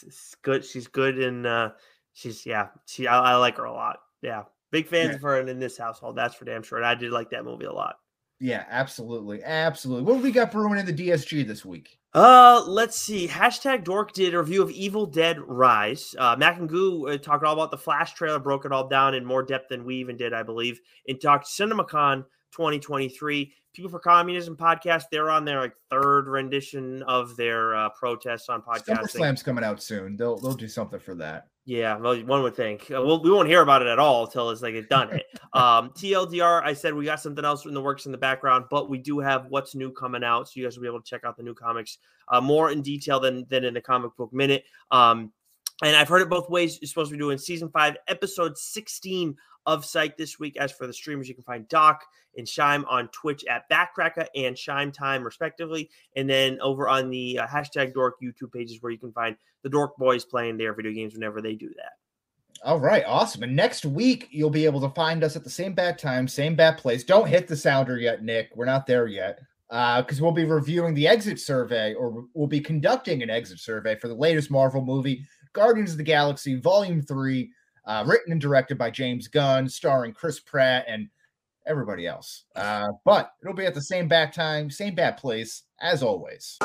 it's- good. She's good in uh she's yeah she I, I like her a lot. Yeah, big fans Yeah. of her in this household. That's for damn sure. And I did like that movie a lot. Yeah, absolutely, absolutely. What we got brewing in the DSG this week? Uh, let's see. Hashtag Dork did a review of Evil Dead Rise. Uh, Mac and Goo uh, talked all about the Flash trailer, broke it all down in more depth than we even did, I believe, and talked CinemaCon 2023. People for Communism podcast, they're on their like third rendition of their uh, protests on podcast. Slam's coming out soon. They'll they'll do something for that. Yeah, well, one would think. Uh, well, we won't hear about it at all until it's like it's done it. um, TLDR, I said we got something else in the works in the background, but we do have what's new coming out, so you guys will be able to check out the new comics uh, more in detail than than in the comic book minute. Um, and I've heard it both ways. You're supposed to be doing season five, episode 16 of Psych this week. As for the streamers, you can find Doc and Shime on Twitch at Backcracker and Shime Time, respectively. And then over on the uh, hashtag Dork YouTube pages where you can find the Dork Boys playing their video games whenever they do that. All right, awesome. And next week you'll be able to find us at the same bad time, same bad place. Don't hit the sounder yet, Nick. We're not there yet. because we'll be reviewing the exit survey, or we'll be conducting an exit survey for the latest Marvel movie, Guardians of the Galaxy Volume 3, uh, written and directed by James Gunn, starring Chris Pratt and everybody else. Uh, but it'll be at the same bat time, same bat place, as always.